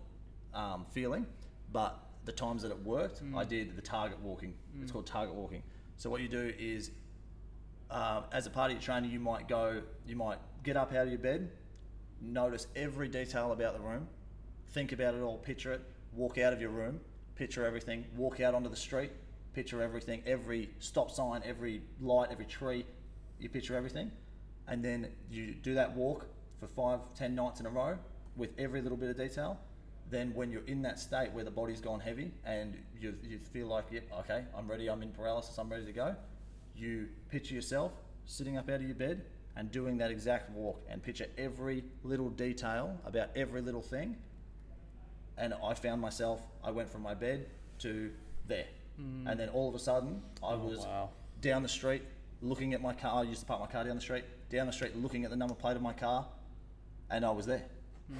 um, feeling, but the times that it worked, I did the target walking. It's called target walking. So what you do is uh, as a part of your training, you might go, you might get up out of your bed, notice every detail about the room, think about it all, picture it, walk out of your room, picture everything, walk out onto the street, picture everything, every stop sign, every light, every tree, you picture everything, and then you do that walk for five, ten nights in a row with every little bit of detail. Then when you're in that state where the body's gone heavy and you, you feel like, yep, okay, I'm ready, I'm in paralysis, I'm ready to go, you picture yourself sitting up out of your bed and doing that exact walk and picture every little detail about every little thing. And I found myself, I went from my bed to there. And then all of a sudden, I Oh, was wow. down the street looking at my car. I used to park my car down the street, down the street looking at the number plate of my car, and I was there.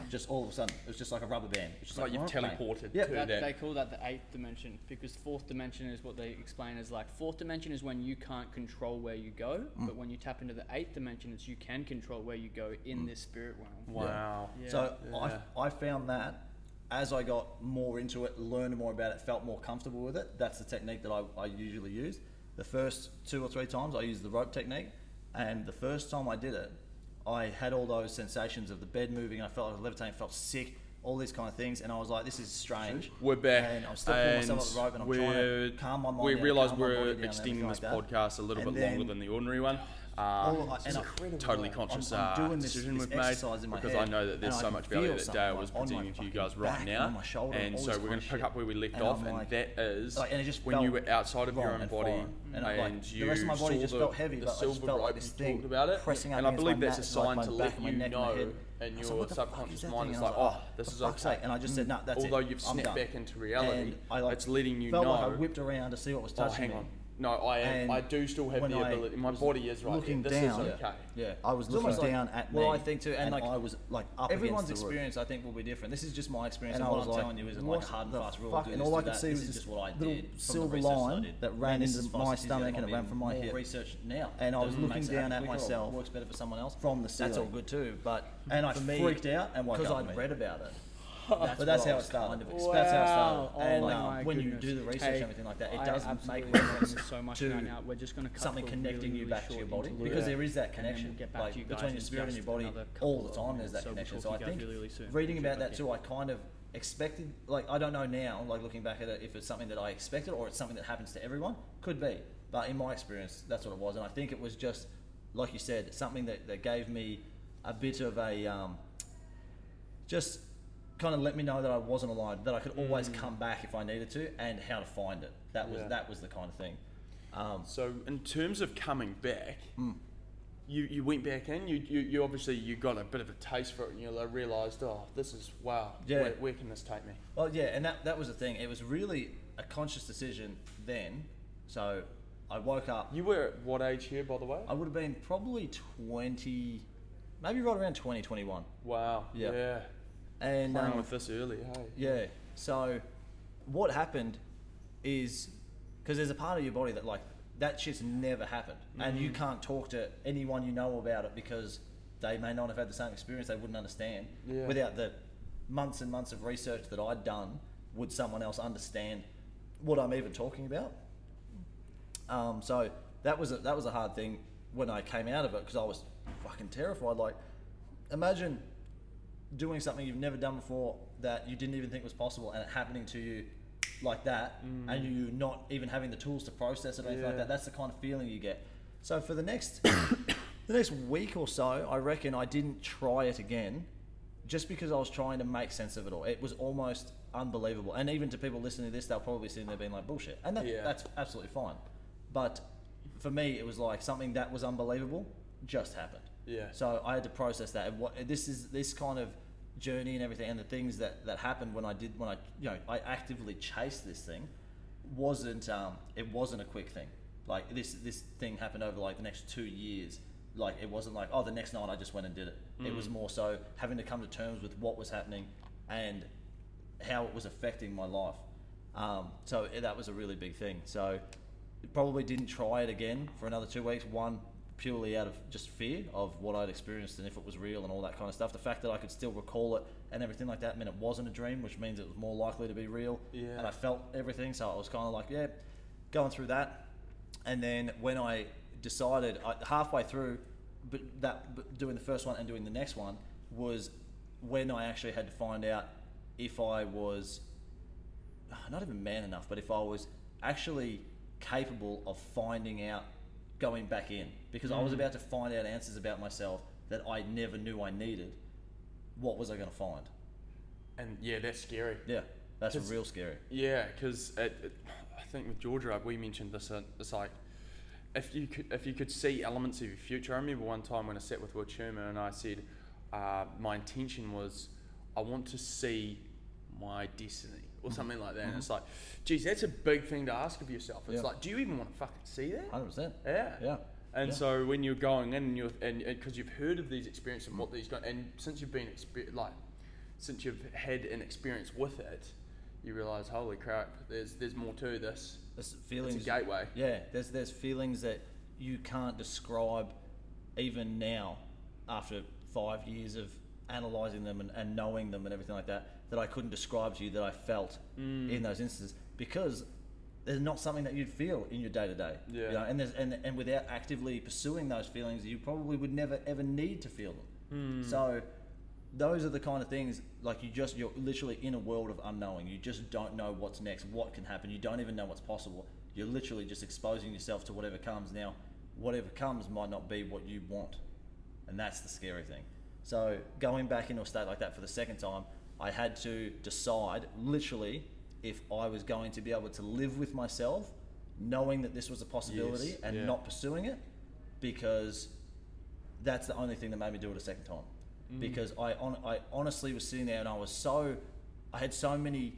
Just all of a sudden, it was just like a rubber band. It was It's like you've "Oh, teleported Yeah, That, that. they call that the eighth dimension because fourth dimension is what they explain as like fourth dimension is when you can't control where you go, Mm. but when you tap into the eighth dimension, it's you can control where you go in this spirit realm. Wow. Yeah. So Yeah. I, I found that as I got more into it, learned more about it, felt more comfortable with it. That's the technique that I, I usually use. The first two or three times I used the rope technique, and the first time I did it, I had all those sensations of the bed moving. I felt like I was levitating, felt sick, all these kind of things, and I was like, "This is strange." We're back, and I'm still pulling myself up the rope, and I'm trying to calm my mind. We realise calm my body we're extending everything this that. podcast a little And bit longer than the ordinary one. I- this and is I- a totally conscious I'm- I'm uh, doing this- decision this we've made because head, I know that there's so much value that Dale like was presenting to you guys right now, and shoulder and and so we're going to pick shit. up where we left And off, I'm and that is Like, and when you were outside of your own and body. And like, and the you rest of my body just the, felt heavy, the but I just silver felt like rope, this you thing about it, pressing up and I believe that's a sign to let you neck and my know, and your like, "What is subconscious mind is like, oh, like, this is okay. sake," and I just said, "No, that's Although it. you've I'm snapped back into reality, I, like, it's letting you felt know. like I whipped around to see what was oh, touching hang me. on. No, I am, And I do still have when the I ability. My was body is right. looking there. This down- is okay. Yeah, I was It's looking almost like- down at well, me. I think too, and, like, I was like up Everyone's against the roof. experience, I think, will be different. This is just my experience, And and, I what was I'm like, telling you isn't like what a hard and the fast rule. fuck? do And this, all I could see was is this just what I little did. silver line that ran into my stomach and it ran from my more hip. research now. And I was Doesn't looking make down at myself Works better for someone else. from the That's all good too, but And I freaked out and woke because I'd read about it. But that's how it started. kind of That's how it started. Wow. And Oh um, when you do the research Hey, and everything like that, it I does make reference so much to now. We're just going to something connecting really, you back to your body because there is that connection like, you between your spirit and your body all the time. There's that connection. So I think reading about that too, I kind of expected. Like I don't know now, like looking back at it, if it's something that I expected or it's something that happens to everyone. Could be, but in my experience, that's what it was. And I think it was just, like you said, something that, that gave me a bit of a um, just kind of let me know that I wasn't alone, that I could always come back if I needed to, and how to find it. That was Yeah. that was the kind of thing. Um, So in terms of coming back, Hmm. you, you went back in. You, you you obviously you got a bit of a taste for it, and you realised, oh, this is wow. Yeah. Where, where can this take me? Well, yeah, and that, that was the thing. It was really a conscious decision then. So I woke up. You were at what age here, by the way? I would have been probably 20, maybe right around 20, 21. Wow. Yeah. Yeah. And Playing um, with this early, hey. yeah, so what happened is because there's a part of your body that like that shit's never happened, and Mm. you can't talk to anyone you know about it because they may not have had the same experience. They wouldn't understand. Yeah. Without the months and months of research that I'd done, would someone else understand what I'm even talking about? Um, so that was a, that was a hard thing when I came out of it because I was fucking terrified. Like, imagine doing something you've never done before that you didn't even think was possible and it happening to you like that mm. and you not even having the tools to process it or anything like that. That's the kind of feeling you get. So for the next the next week or so, I reckon I didn't try it again just because I was trying to make sense of it all. It was almost unbelievable. And even to people listening to this, they'll probably sitting there being like, bullshit. And that, Yeah. that's absolutely fine. But for me, it was like something that was unbelievable just happened. Yeah. So I had to process that. And what this is this kind of journey and everything, and the things that that happened when I did when I you know I actively chased this thing wasn't um, it wasn't a quick thing. Like this this thing happened over like the next two years. Like it wasn't like oh the next night I just went and did it. It was more so having to come to terms with what was happening and how it was affecting my life. Um, so that was a really big thing. So probably didn't try it again for another two weeks. One purely out of just fear of what I'd experienced and if it was real and all that kind of stuff. The fact that I could still recall it and everything like that meant it wasn't a dream, which means it was more likely to be real. Yeah. And I felt everything, so I was kind of like, yeah, going through that. And then when I decided I, halfway through, but that but doing the first one and doing the next one was when I actually had to find out if I was not even man enough, but if I was actually capable of finding out going back in because I was about to find out answers about myself that I never knew I needed. What was I going to find? And yeah, that's scary. Yeah, that's real scary. Yeah, because I think with Georgia, we mentioned this. Uh, it's like if you could if you could see elements of your future. I remember one time when I sat with Will Sherman and I said uh, my intention was I want to see my destiny or something like that. And it's like, geez, that's a big thing to ask of yourself. It's Yeah. like, do you even want to fucking see that? Hundred percent. Yeah. Yeah. And Yeah. so when you're going in and you're and because you've heard of these experiences and what these go and since you've been exper- like since you've had an experience with it, you realise holy crap, there's there's more to this. There's feelings. It's a gateway. Yeah, there's there's feelings that you can't describe even now after five years of analysing them and, and knowing them and everything like that that I couldn't describe to you that I felt Mm. in those instances because there's not something that you'd feel in your day to day. Yeah. know, and there's and, and without actively pursuing those feelings, you probably would never ever need to feel them. Mm. So those are the kind of things like you just you're literally in a world of unknowing you just don't know what's next what can happen you don't even know what's possible you're literally just exposing yourself to whatever comes now whatever comes might not be what you want and that's the scary thing so going back into a state like that for the second time i had to decide literally if i was going to be able to live with myself knowing that this was a possibility Yes, and yeah. not pursuing it because that's the only thing that made me do it a second time. Mm. Because I, on, I honestly was sitting there and I was so, I had so many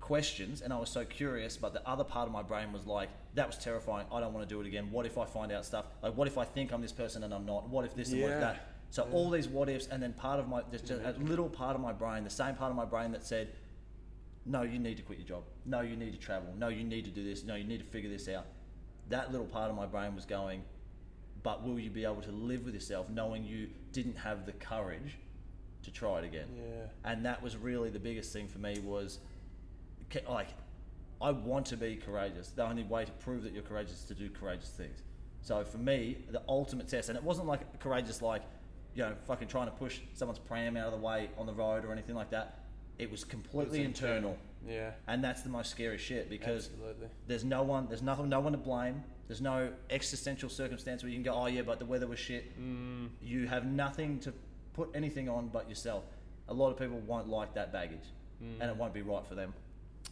questions and I was so curious, but the other part of my brain was like, that was terrifying. I don't want to do it again. What if I find out stuff? Like, what if I think I'm this person and I'm not? What if this and what if that? So all these what ifs, and then part of my, just a little part of my brain, the same part of my brain that said, no, you need to quit your job. No, you need to travel. No, you need to do this. No, you need to figure this out. That little part of my brain was going, but will you be able to live with yourself knowing you didn't have the courage to try it again? Yeah. And that was really the biggest thing for me was, like, I want to be courageous. The only way to prove that you're courageous is to do courageous things. So for me, the ultimate test, and it wasn't like courageous, like, you know, fucking trying to push someone's pram out of the way on the road or anything like that. It was completely internal. Yeah. And that's the most scary shit because Absolutely. there's no one, there's nothing, no one to blame. There's no existential circumstance where you can go, oh yeah, but the weather was shit. Mm. You have nothing to put anything on but yourself. A lot of people won't like that baggage, Mm. and it won't be right for them.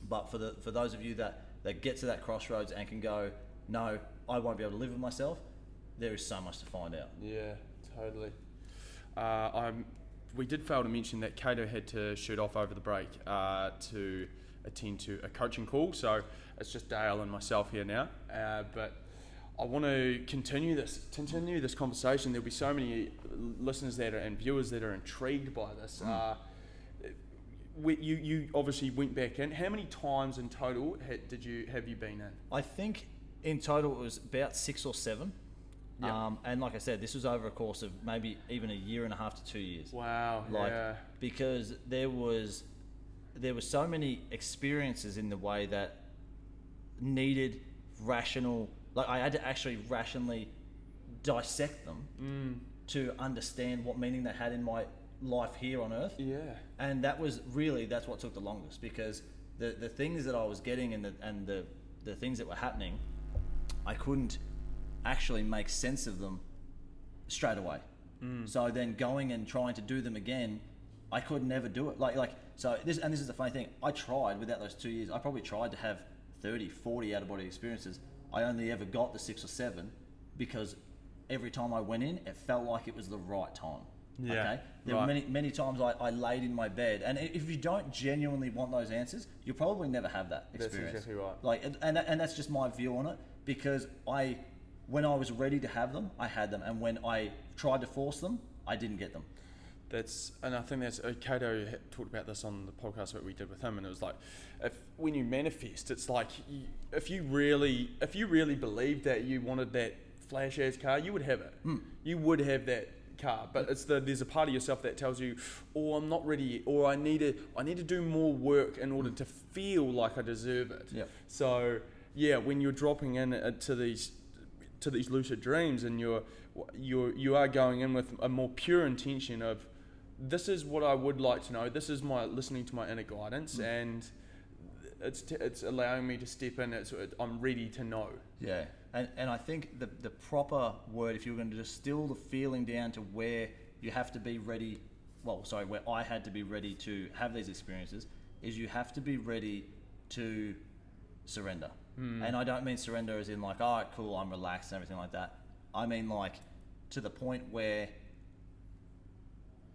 But for the for those of you that that get to that crossroads and can go, no, I won't be able to live with myself. There is so much to find out. Yeah, totally. Uh, I'm, we did fail to mention that Cato had to shoot off over the break uh, to attend to a coaching call, so it's just Dale and myself here now. Uh, but I want to continue this, continue this conversation. There'll be so many listeners that are, and viewers that are intrigued by this. Uh, we, you, you obviously went back in. How many times in total had, did you have you been in? I think in total it was about six or seven. Yeah. Um, and like I said, this was over a course of maybe even a year and a half to two years. Wow. like yeah. because there was there were so many experiences in the way that needed rational. Like I had to actually rationally dissect them Mm. to understand what meaning they had in my life here on Earth Yeah. and that was really that's what took the longest because the the things that I was getting and the and the the things that were happening, I couldn't actually make sense of them straight away. Mm. So then going and trying to do them again, I could never do it. Like like so this and this is the funny thing. I tried without those two years. I probably tried to have 30, 40 out of body experiences. I only ever got the six or seven because every time I went in, it felt like it was the right time. Yeah, Okay. There were many many times I, I laid in my bed, and if you don't genuinely want those answers, you'll probably never have that experience. That's exactly right. Like, and, and that's just my view on it because I, when I was ready to have them, I had them, and when I tried to force them, I didn't get them. That's and I think that's uh, Cato talked about this on the podcast that we did with him, and it was like, if when you manifest, it's like you, if you really if you really believed that you wanted that flash ass car, you would have it. Hmm. You would have that car, but it's the there's a part of yourself that tells you, oh, I'm not ready, yet, or I need to I need to do more work in order hmm. to feel like I deserve it. Yep. So yeah, when you're dropping in uh, to these to these lucid dreams and you're you're you are going in with a more pure intention of this is what I would like to know. This is my listening to my inner guidance, mm. and it's t- it's allowing me to step in. It's it, I'm ready to know. Yeah, and and I think the the proper word, if you're going to distill the feeling down to where you have to be ready, well, sorry, where I had to be ready to have these experiences, is you have to be ready to surrender. Hmm. And I don't mean surrender as in like, all right, cool, I'm relaxed and everything like that. I mean like to the point where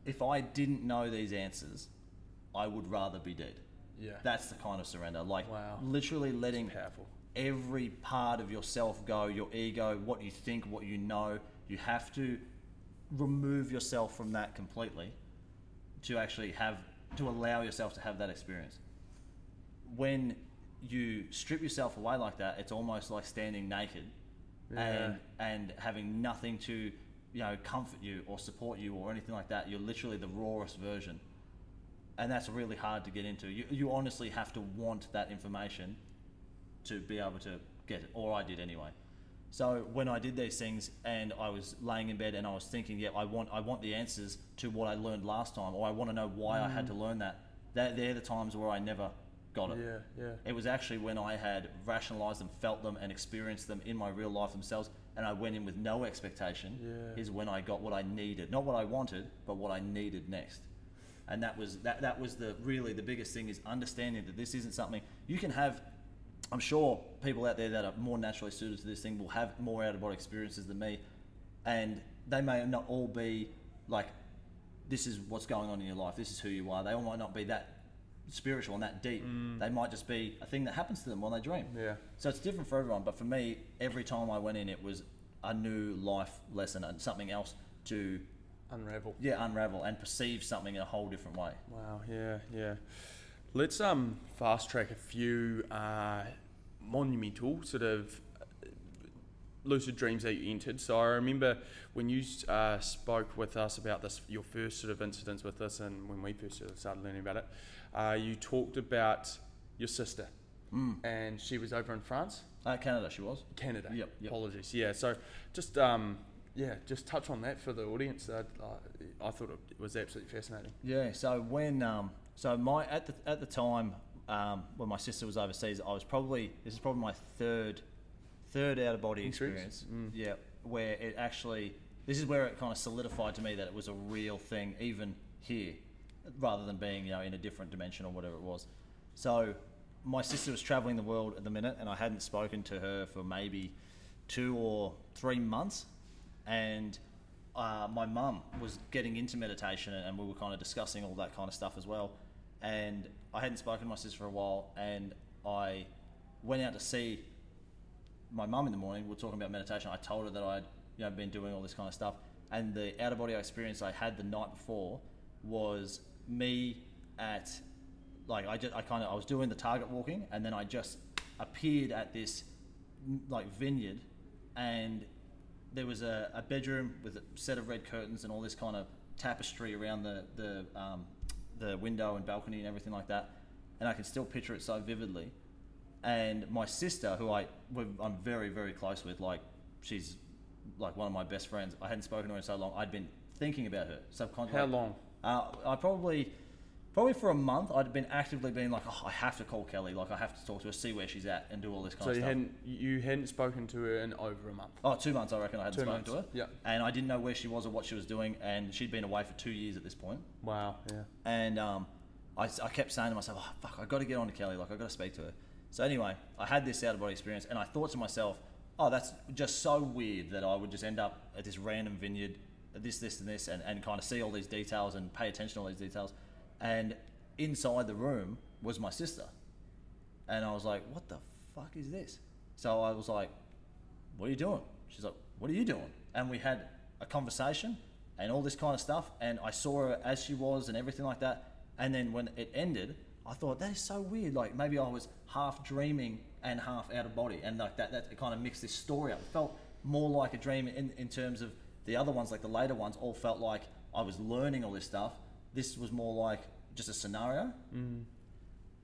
if I didn't know these answers, I would rather be dead. Yeah, That's the kind of surrender. Like Wow. literally letting every part of yourself go your ego what you think what you know you have to remove yourself from that completely to actually have to allow yourself to have that experience when you strip yourself away like that it's almost like standing naked and and having nothing to you know comfort you or support you or anything like that you're literally the rawest version and that's really hard to get into you, you honestly have to want that information to be able to get it, or I did anyway. So when I did these things and I was laying in bed and I was thinking, yeah, I want I want the answers to what I learned last time, or I want to know why I had mm. to learn that. That they're the times where I never got it. Yeah, yeah. It was actually when I had rationalized them, felt them, and experienced them in my real life themselves, and I went in with no expectation. Yeah. Is when I got what I needed, not what I wanted, but what I needed next. And that was that. That was the really the biggest thing is understanding that this isn't something you can have. I'm sure people out there that are more naturally suited to this thing will have more out of body experiences than me, and they may not all be like, this is what's going on in your life. This is who you are. They all might not be that spiritual and that deep. They might just be a thing that happens to them when they dream. Yeah. So it's different for everyone. But for me, every time I went in, it was a new life lesson and something else to Unravel. yeah unravel and perceive something in a whole different way. Wow. Yeah. Yeah. Let's um fast track a few uh, monumental sort of uh, lucid dreams that you entered. So I remember when you uh, spoke with us about this, your first sort of incidents with this, and when we first sort of started learning about it, uh, you talked about your sister, and she was over in France, Uh, Canada, she was. Canada. Yep, yep. Apologies. Yeah. So just um yeah, just touch on that for the audience. Uh, I thought it was absolutely fascinating. Yeah. So when um, so my at the at the time um, when my sister was overseas, I was probably this is probably my third third out of body Experience? experience. Yeah, where it actually this is where it kind of solidified to me that it was a real thing, even here, rather than being you know in a different dimension or whatever it was. So my sister was traveling the world at the minute, and I hadn't spoken to her for maybe two or three months, and uh, my mum was getting into meditation, and we were kind of discussing all that kind of stuff as well. And I hadn't spoken to my sister for a while, and I went out to see my mum in the morning. We were talking about meditation. I told her that I'd you know been doing all this kind of stuff, and the out of body experience I had the night before was me at like I just I kind of I was doing the target walking, and then I just appeared at this like vineyard, and there was a, a bedroom with a set of red curtains and all this kind of tapestry around the the um, the window and balcony and everything like that, and I can still picture it so vividly. and my sister, who I I'm very very close with, like she's like one of my best friends. I hadn't spoken to her in so long. I'd been thinking about her subconsciously. How long? Uh, I probably, probably for a month, I'd been actively being like, oh, I have to call Kelly, like I have to talk to her, see where she's at, and do all this kind So of you stuff. hadn't you hadn't spoken to her in over a month. Oh, two months, I reckon I hadn't Two spoken months. to her. Yeah. And I didn't know where she was or what she was doing, and she'd been away for two years at this point. Wow. Yeah. And um, I, s- I kept saying to myself, oh, fuck, I've got to get on to Kelly, like I've got to speak to her. So anyway, I had this out of body experience, and I thought to myself, oh, that's just so weird that I would just end up at this random vineyard, this, this, and this, and, and kind of see all these details and pay attention to all these details. And inside the room was my sister. And I was like, what the fuck is this? So I was like, what are you doing? She's like, what are you doing? And we had a conversation and all this kind of stuff. And I saw her as she was and everything like that. And then when it ended, I thought, that is so weird. Like maybe I was half dreaming and half out of body. And like that, that kind of mixed this story up. It felt more like a dream in, in terms of the other ones, like the later ones, all felt like I was learning all this stuff. This was more like just a scenario.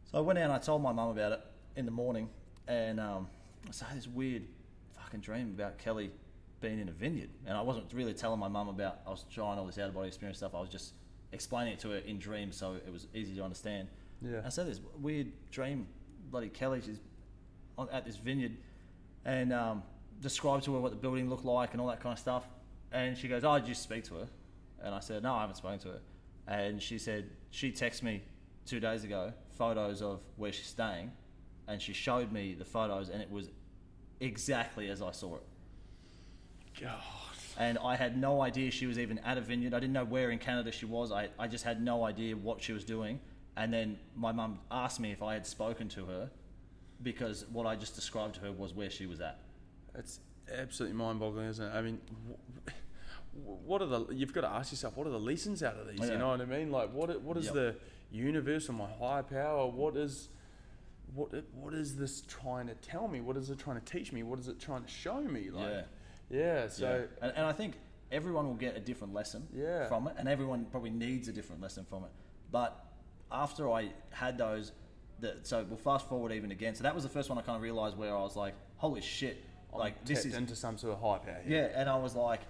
So I went out and I told my mum about it in the morning, and um, I said, had this weird fucking dream about Kelly being in a vineyard. And I wasn't really telling my mum about, I was trying all this out of body experience stuff. I was just explaining it to her in dreams so it was easy to understand. Yeah. I said, this weird dream, bloody Kelly, she's on, at this vineyard, and um, described to her what the building looked like and all that kind of stuff. And she goes, Oh, did you speak to her? And I said, No, I haven't spoken to her. And she said, She texted me two days ago photos of where she's staying, and she showed me the photos, and it was exactly as I saw it. God. And I had no idea she was even at a vineyard. I didn't know where in Canada she was. I, I just had no idea what she was doing. And then my mum asked me if I had spoken to her because what I just described to her was where she was at. It's absolutely mind-boggling, isn't it? I mean, what are the? You've got to ask yourself, what are the lessons out of these? Yeah. You know what I mean? Like, what? What is Yep. the universe or my higher power? What is what what is this trying to tell me? What is it trying to teach me? What is it trying to show me? Like, Yeah. yeah. So and, and I think everyone will get a different lesson Yeah. from it, and everyone probably needs a different lesson from it. But after I had those, the, so we'll fast forward even again. So that was the first one I kind of realized where I was like, holy shit, I'm like this is into some sort of high power. here. Yeah, and I was like,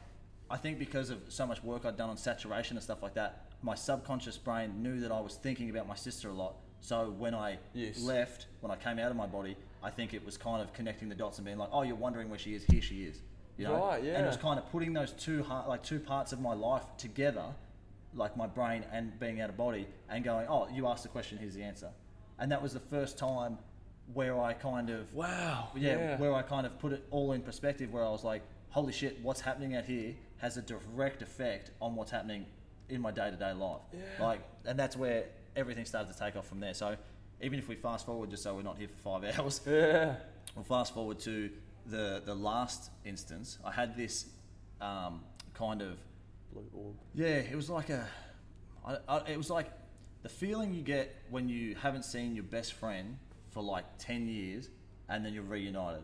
I think because of so much work I'd done on saturation and stuff like that, my subconscious brain knew that I was thinking about my sister a lot. So when I Yes. left, when I came out of my body, I think it was kind of connecting the dots and being like, oh, you're wondering where she is. Here she is. You know? Right, And it was kind of putting those two heart, like two parts of my life together, like my brain and being out of body, and going, oh, you asked the question, here's the answer. And that was the first time where I kind of Wow. yeah, Yeah. where I kind of put it all in perspective, where I was like, holy shit, what's happening out here has a direct effect on what's happening in my day to day life. Yeah. Like, and that's where everything started to take off from there. So, even if we fast forward, just so we're not here for five hours, yeah. we'll fast forward to the the last instance. I had this um, kind of Blue orb. yeah, it was like a, I, I, it was like the feeling you get when you haven't seen your best friend for like ten years, and then you're reunited.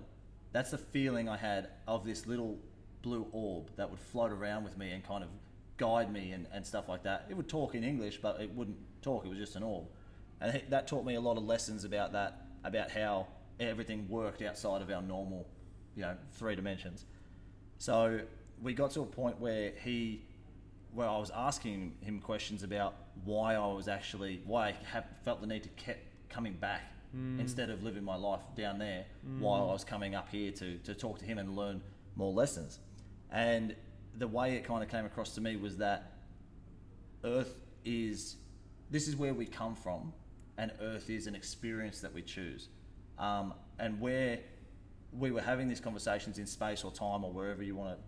That's the feeling I had of this little blue orb that would float around with me and kind of guide me and, and stuff like that. It would talk in English, but it wouldn't talk. It was just an orb, and that taught me a lot of lessons about that, about how everything worked outside of our normal, you know, three dimensions. So we got to a point where he, where I was asking him questions about why I was actually, why I have, felt the need to keep coming back Mm. instead of living my life down there, mm. while I was coming up here to, to talk to him and learn more lessons. And the way it kind of came across to me was that Earth is, this is where we come from, and Earth is an experience that we choose. Um, and where we were having these conversations in space or time or wherever you want to,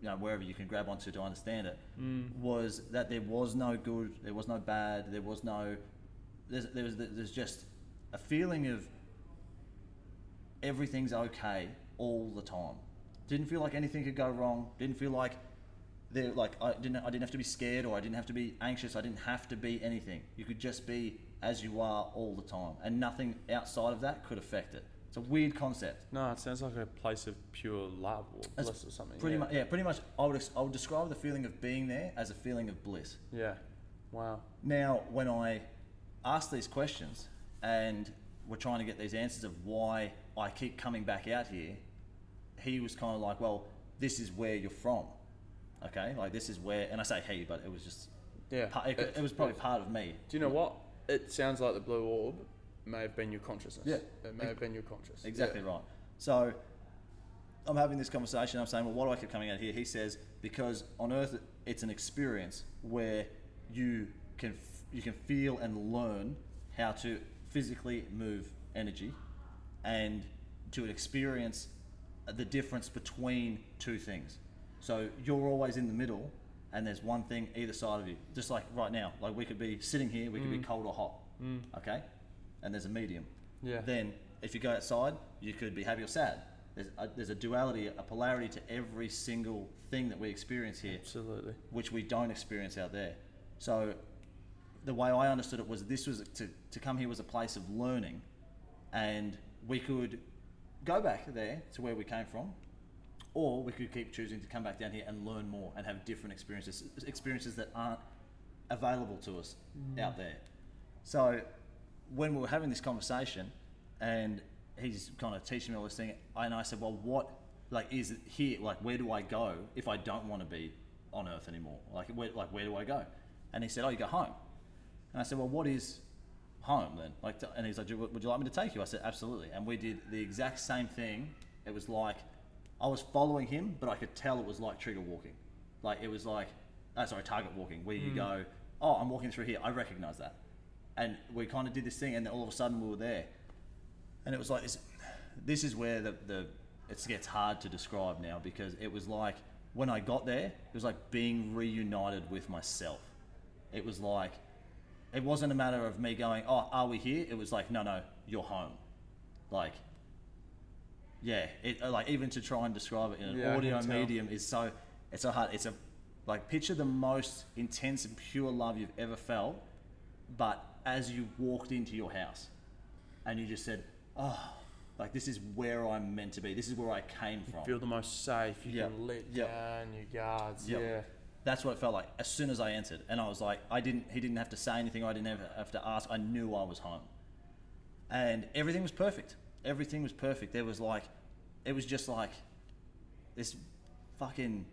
you know, wherever you can grab onto to understand it, mm. was that there was no good, there was no bad, there was no, there's, there was, there's just a feeling of everything's okay all the time. Didn't feel like anything could go wrong. Didn't feel like there like I didn't I didn't have to be scared or I didn't have to be anxious. I didn't have to be anything. You could just be as you are all the time, and nothing outside of that could affect it. It's a weird concept. No, it sounds like a place of pure love or bliss or something. Pretty yeah. much, yeah. Pretty much, I would I would describe the feeling of being there as a feeling of bliss. Yeah. Wow. Now, when I asked these questions and we're trying to get these answers of why I keep coming back out here, he was kind of like, well, this is where you're from. Okay, like this is where, and I say he, but it was just, Yeah. pa- it, it was probably part of me. Do you know what? It sounds like the blue orb may have been your consciousness. Yeah. It may have been your conscious. Exactly Yeah. right. So I'm having this conversation. I'm saying, well, why do I keep coming out here? He says because on Earth it's an experience where you can f- you can feel and learn how to physically move energy, and to experience the difference between two things. So you're always in the middle, and there's one thing either side of you. Just like right now, like we could be sitting here, we could be mm. cold or hot. Mm. Okay, and there's a medium. Yeah. Then if you go outside, you could be happy or sad. There's a, there's a duality, a polarity to every single thing that we experience here, Absolutely. which we don't experience out there. So the way I understood it was this was to, to come here was a place of learning, and we could go back there to where we came from, or we could keep choosing to come back down here and learn more and have different experiences, experiences that aren't available to us mm. out there. So when we were having this conversation, and he's kind of teaching me all this thing, and I said, "Well, what like is it here? Like, where do I go if I don't want to be on Earth anymore? Like, where like where do I go?" And he said, "Oh, you go home." And I said, "Well, what is home then?" Like, to- and he's like, "Would you like me to take you?" I said, "Absolutely." And we did the exact same thing. It was like I was following him, but I could tell it was like trigger walking. Like it was like, oh, sorry, target walking, where you hmm. go, "Oh, I'm walking through here. I recognize that." And we kind of did this thing, and then all of a sudden we were there and it was like this. This is where the the it gets hard to describe now because it was like when I got there, it was like being reunited with myself. It was like it wasn't a matter of me going, "Oh, are we here?" It was like, "No, no, you're home." Like, yeah, it uh, like even to try and describe it in an Yeah, audio medium is so it's so hard. It's a like picture the most intense and pure love you've ever felt, but as you walked into your house and you just said, "Oh, like this is where I'm meant to be. This is where I came from." You Feel the most safe. You Yep. can let Yep. down your guards. Yep. Yeah. That's what it felt like as soon as I entered, and I was like, I didn't. He didn't have to say anything. I didn't have, have to ask. I knew I was home, and everything was perfect. Everything was perfect. There was like, it was just like this fucking.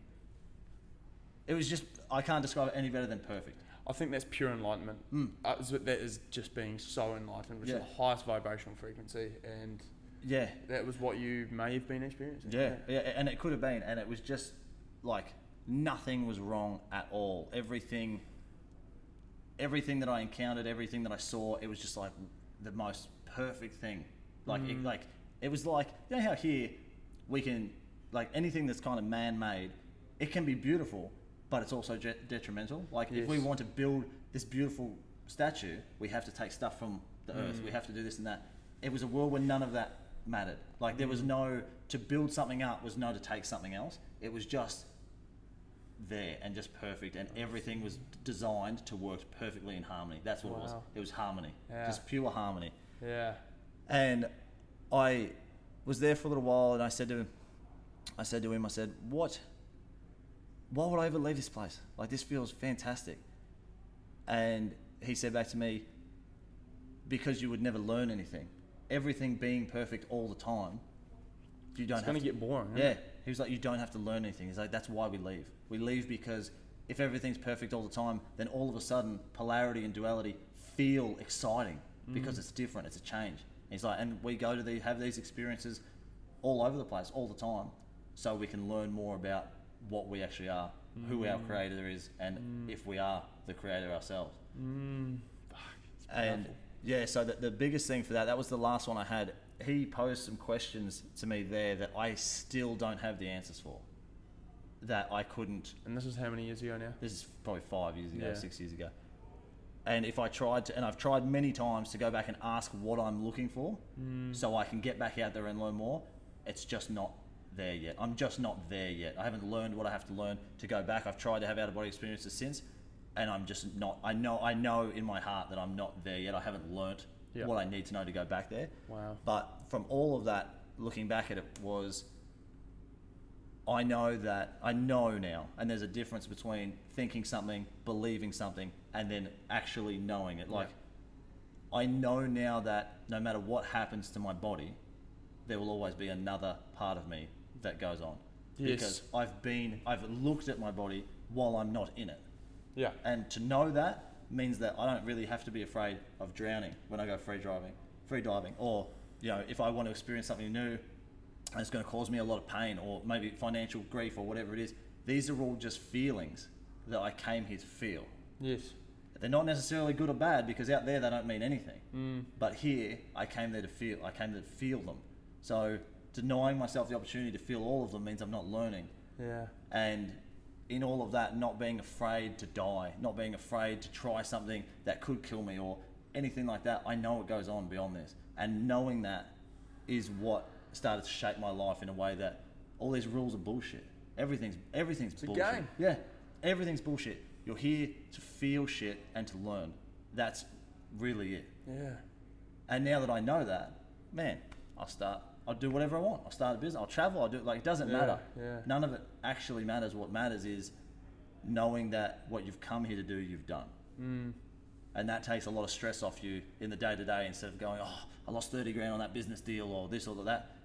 It was just I can't describe it any better than perfect. I think that's pure enlightenment. Mm. Uh, that is just being so enlightened, which Yeah. is the highest vibrational frequency, and Yeah, that was what you may have been experiencing. Yeah, yeah, and it could have been, and it was just like nothing was wrong at all. Everything, everything that I encountered, everything that I saw, it was just like the most perfect thing. Like, it, mm. like it was like you know how here we can like anything that's kind of man-made, it can be beautiful, but it's also je- detrimental. Like if we want to build this beautiful statue, we have to take stuff from the mm. earth. We have to do this and that. It was a world where none of that mattered. Like there was mm. no to build something up was no to take something else. It was just there and just perfect, and everything was designed to work perfectly in harmony. That's what it was. It was harmony, Yeah. just pure harmony. Yeah. And I was there for a little while, and I said to him, I said to him, I said, "What? Why would I ever leave this place? Like this feels fantastic." And he said back to me, "Because you would never learn anything. Everything being perfect all the time, you don't It's have going to get boring. yeah? He was like, you don't have to learn anything. He's like, that's why we leave. We leave because if everything's perfect all the time, then all of a sudden polarity and duality feel exciting because it's different. It's a change. He's like, and we go to the have these experiences all over the place all the time, so we can learn more about what we actually are, who our creator is, and if we are the creator ourselves. Mm. And yeah, so the, the biggest thing for that, that was the last one I had. He posed some questions to me there that I still don't have the answers for. That I couldn't. And this is how many years ago now? This is probably five years ago, Yeah. six years ago. And if I tried to, and I've tried many times to go back and ask what I'm looking for, hmm. so I can get back out there and learn more, it's just not there yet. I'm just not there yet. I haven't learned what I have to learn to go back. I've tried to have out of body experiences since, and I'm just not. I know. I know in my heart that I'm not there yet. I haven't learnt Yeah. what I need to know to go back there. Wow. But from all of that, looking back at it, was I know that I know now, and there's a difference between thinking something, believing something, and then actually knowing it. Like I know now that no matter what happens to my body, there will always be another part of me that goes on. Yes. Because I've been, I've looked at my body while I'm not in it. Yeah. And to know that means that I don't really have to be afraid of drowning when I go free driving, free diving, or you know, if I want to experience something new and it's going to cause me a lot of pain or maybe financial grief or whatever it is. These are all just feelings that I came here to feel. Yes. They're not necessarily good or bad because out there they don't mean anything. Mm. But here I came there to feel. I came there to feel them. So denying myself the opportunity to feel all of them means I'm not learning. Yeah. And in all of that, not being afraid to die, not being afraid to try something that could kill me or anything like that, I know what goes on beyond this. And knowing that is what started to shape my life in a way that all these rules are bullshit. Everything's everything's a bullshit. game. Yeah, everything's bullshit. You're here to feel shit and to learn. That's really it. Yeah. And now that I know that, man, I'll start. I'll do whatever I want. I'll start a business. I'll travel. I'll do it. Like it doesn't Yeah, matter. yeah. None of it actually matters. What matters is knowing that what you've come here to do, you've done. Mm. And that takes a lot of stress off you in the day to day instead of going, oh, I lost 30 grand on that business deal or this or that.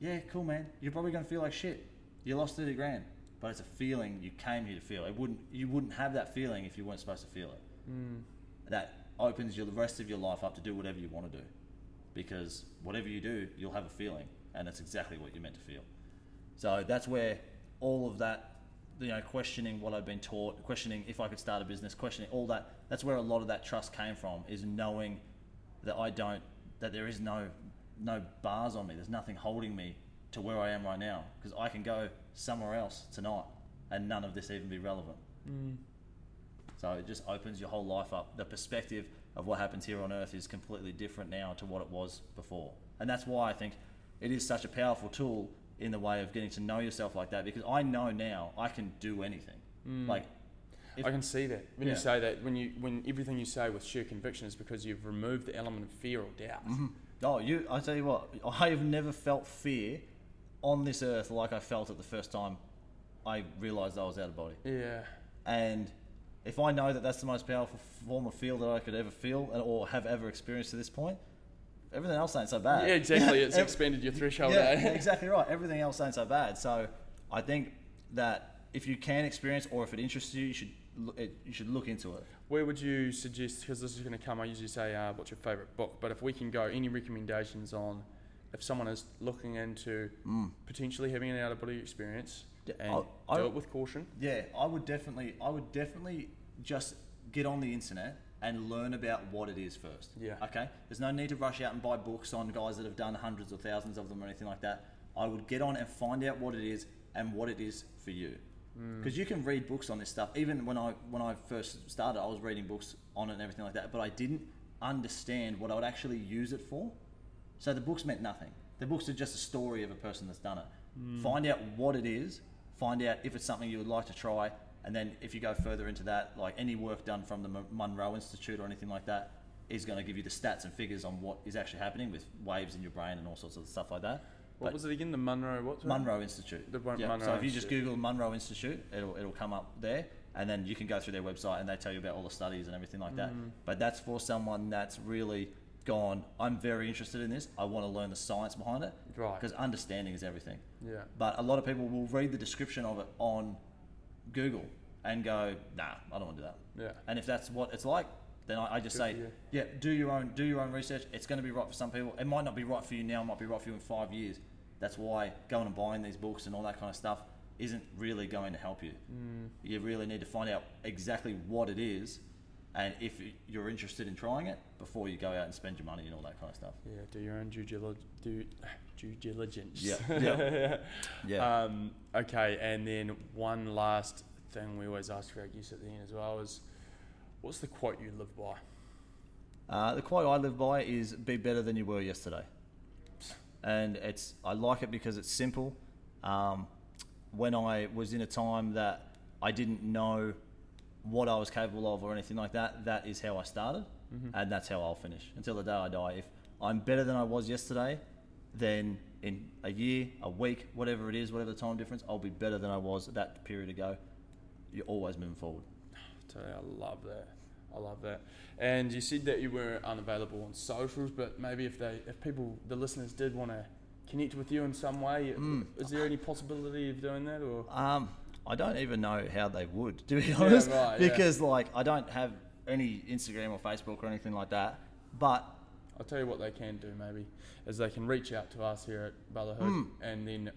Yeah, cool, man. You're probably going to feel like shit. You lost 30 grand. But it's a feeling you came here to feel. It wouldn't, you wouldn't have that feeling if you weren't supposed to feel it. Mm. That opens your, the rest of your life up to do whatever you want to do. Because whatever you do, you'll have a feeling. And that's exactly what you're meant to feel. So that's where all of that, you know, questioning what I've been taught, questioning if I could start a business, questioning all that, that's where a lot of that trust came from, is knowing that I don't, that there is no, no bars on me. There's nothing holding me to where I am right now. Because I can go somewhere else tonight and none of this even be relevant. Mm. So it just opens your whole life up. The perspective of what happens here on earth is completely different now to what it was before. And that's why I think it is such a powerful tool in the way of getting to know yourself like that because I know now I can do anything. Mm. Like if- I can see that when Yeah. you say that. When you when everything you say with sheer conviction is because you've removed the element of fear or doubt. Mm-hmm. Oh, you! I tell you what, I have never felt fear on this earth like I felt it the first time I realised I was out of body. Yeah. And if I know that that's the most powerful form of feel that I could ever feel or have ever experienced to this point, everything else ain't so bad. Yeah, exactly. It's expanded your threshold. yeah, exactly right. Everything else ain't so bad. So I think that if you can experience or if it interests you, you should it, you should look into it. Where would you suggest? Because this is going to come. I usually say, uh, "What's your favourite book?" But if we can go, any recommendations on if someone is looking into potentially having an out of body experience Yeah, and I- I- do it with caution. Yeah, I would definitely, I would definitely just get on the internet and learn about what it is first. Yeah. Okay. There's no need to rush out and buy books on guys that have done hundreds or thousands of them or anything like that. I would get on and find out what it is and what it is for you. Hmm. Because you can read books on this stuff. Even when I when I first started, I was reading books on it and everything like that, but I didn't understand what I would actually use it for. So the books meant nothing. The books are just a story of a person that's done it. Hmm. Find out what it is, find out if it's something you would like to try, and then if you go further into that, like any work done from the Mon- Monroe Institute or anything like that, is going to give you the stats and figures on what is actually happening with waves in your brain and all sorts of stuff like that. What But was it again? The Monroe. What? Monroe Institute. The Yeah, Monroe So if you just Google Monroe Institute, it'll it'll come up there, and then you can go through their website and they tell you about all the studies and everything like that. Mm. But that's for someone that's really gone. I'm very interested in this. I want to learn the science behind it Right. because understanding is everything. Yeah. But a lot of people will read the description of it on Google and go, Nah, I don't want to do that. Yeah. And if that's what it's like, then I, I just Good say, yeah, do your own do your own research. It's going to be right for some people. It might not be right for you now. It might be right for you in five years. That's why going and buying these books and all that kind of stuff isn't really going to help you. Mm. You really need to find out exactly what it is, and if you're interested in trying it before you go out and spend your money and all that kind of stuff. Yeah. Do your own due diligence. Do due diligence. Yeah, yeah. Yeah. Um, okay, and then one last thing we always ask for our guests at the end as well is, what's the quote you live by? Uh, the quote I live by is "Be better than you were yesterday," and it's I like it because it's simple. Um, when I was in a time that I didn't know what I was capable of or anything like that, that is how I started, and that's how I'll finish until the day I die. If I'm better than I was yesterday, then in a year, a week, whatever it is, whatever the time difference, I'll be better than I was that period ago. You're always moving forward. You, I love that. I love that. And you said that you were unavailable on socials, but maybe if they, if people, the listeners did want to connect with you in some way, Mm. is there any possibility of doing that, or? Um, I don't even know how they would, to be Yeah, honest, right, yeah. because like I don't have any Instagram or Facebook or anything like that. But I'll tell you what they can do maybe is they can reach out to us here at Brotherhood Mm. and then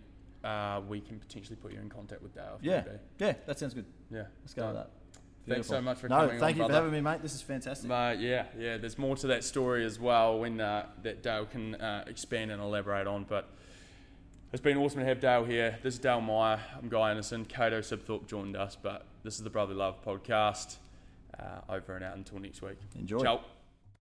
uh, we can potentially put you in contact with Dale. if yeah, yeah, that sounds good. yeah. Let's go with that. Thanks so much for no, coming thank on, you for having me, mate. This is fantastic. But yeah, yeah, there's more to that story as well when uh, that Dale can uh, expand and elaborate on. But it's been awesome to have Dale here. This is Dale Meyer. I'm Guy Anderson. Cato Sibthorpe joined us, but this is the Brotherly Love podcast. Uh, over and out until next week. Enjoy. Ciao.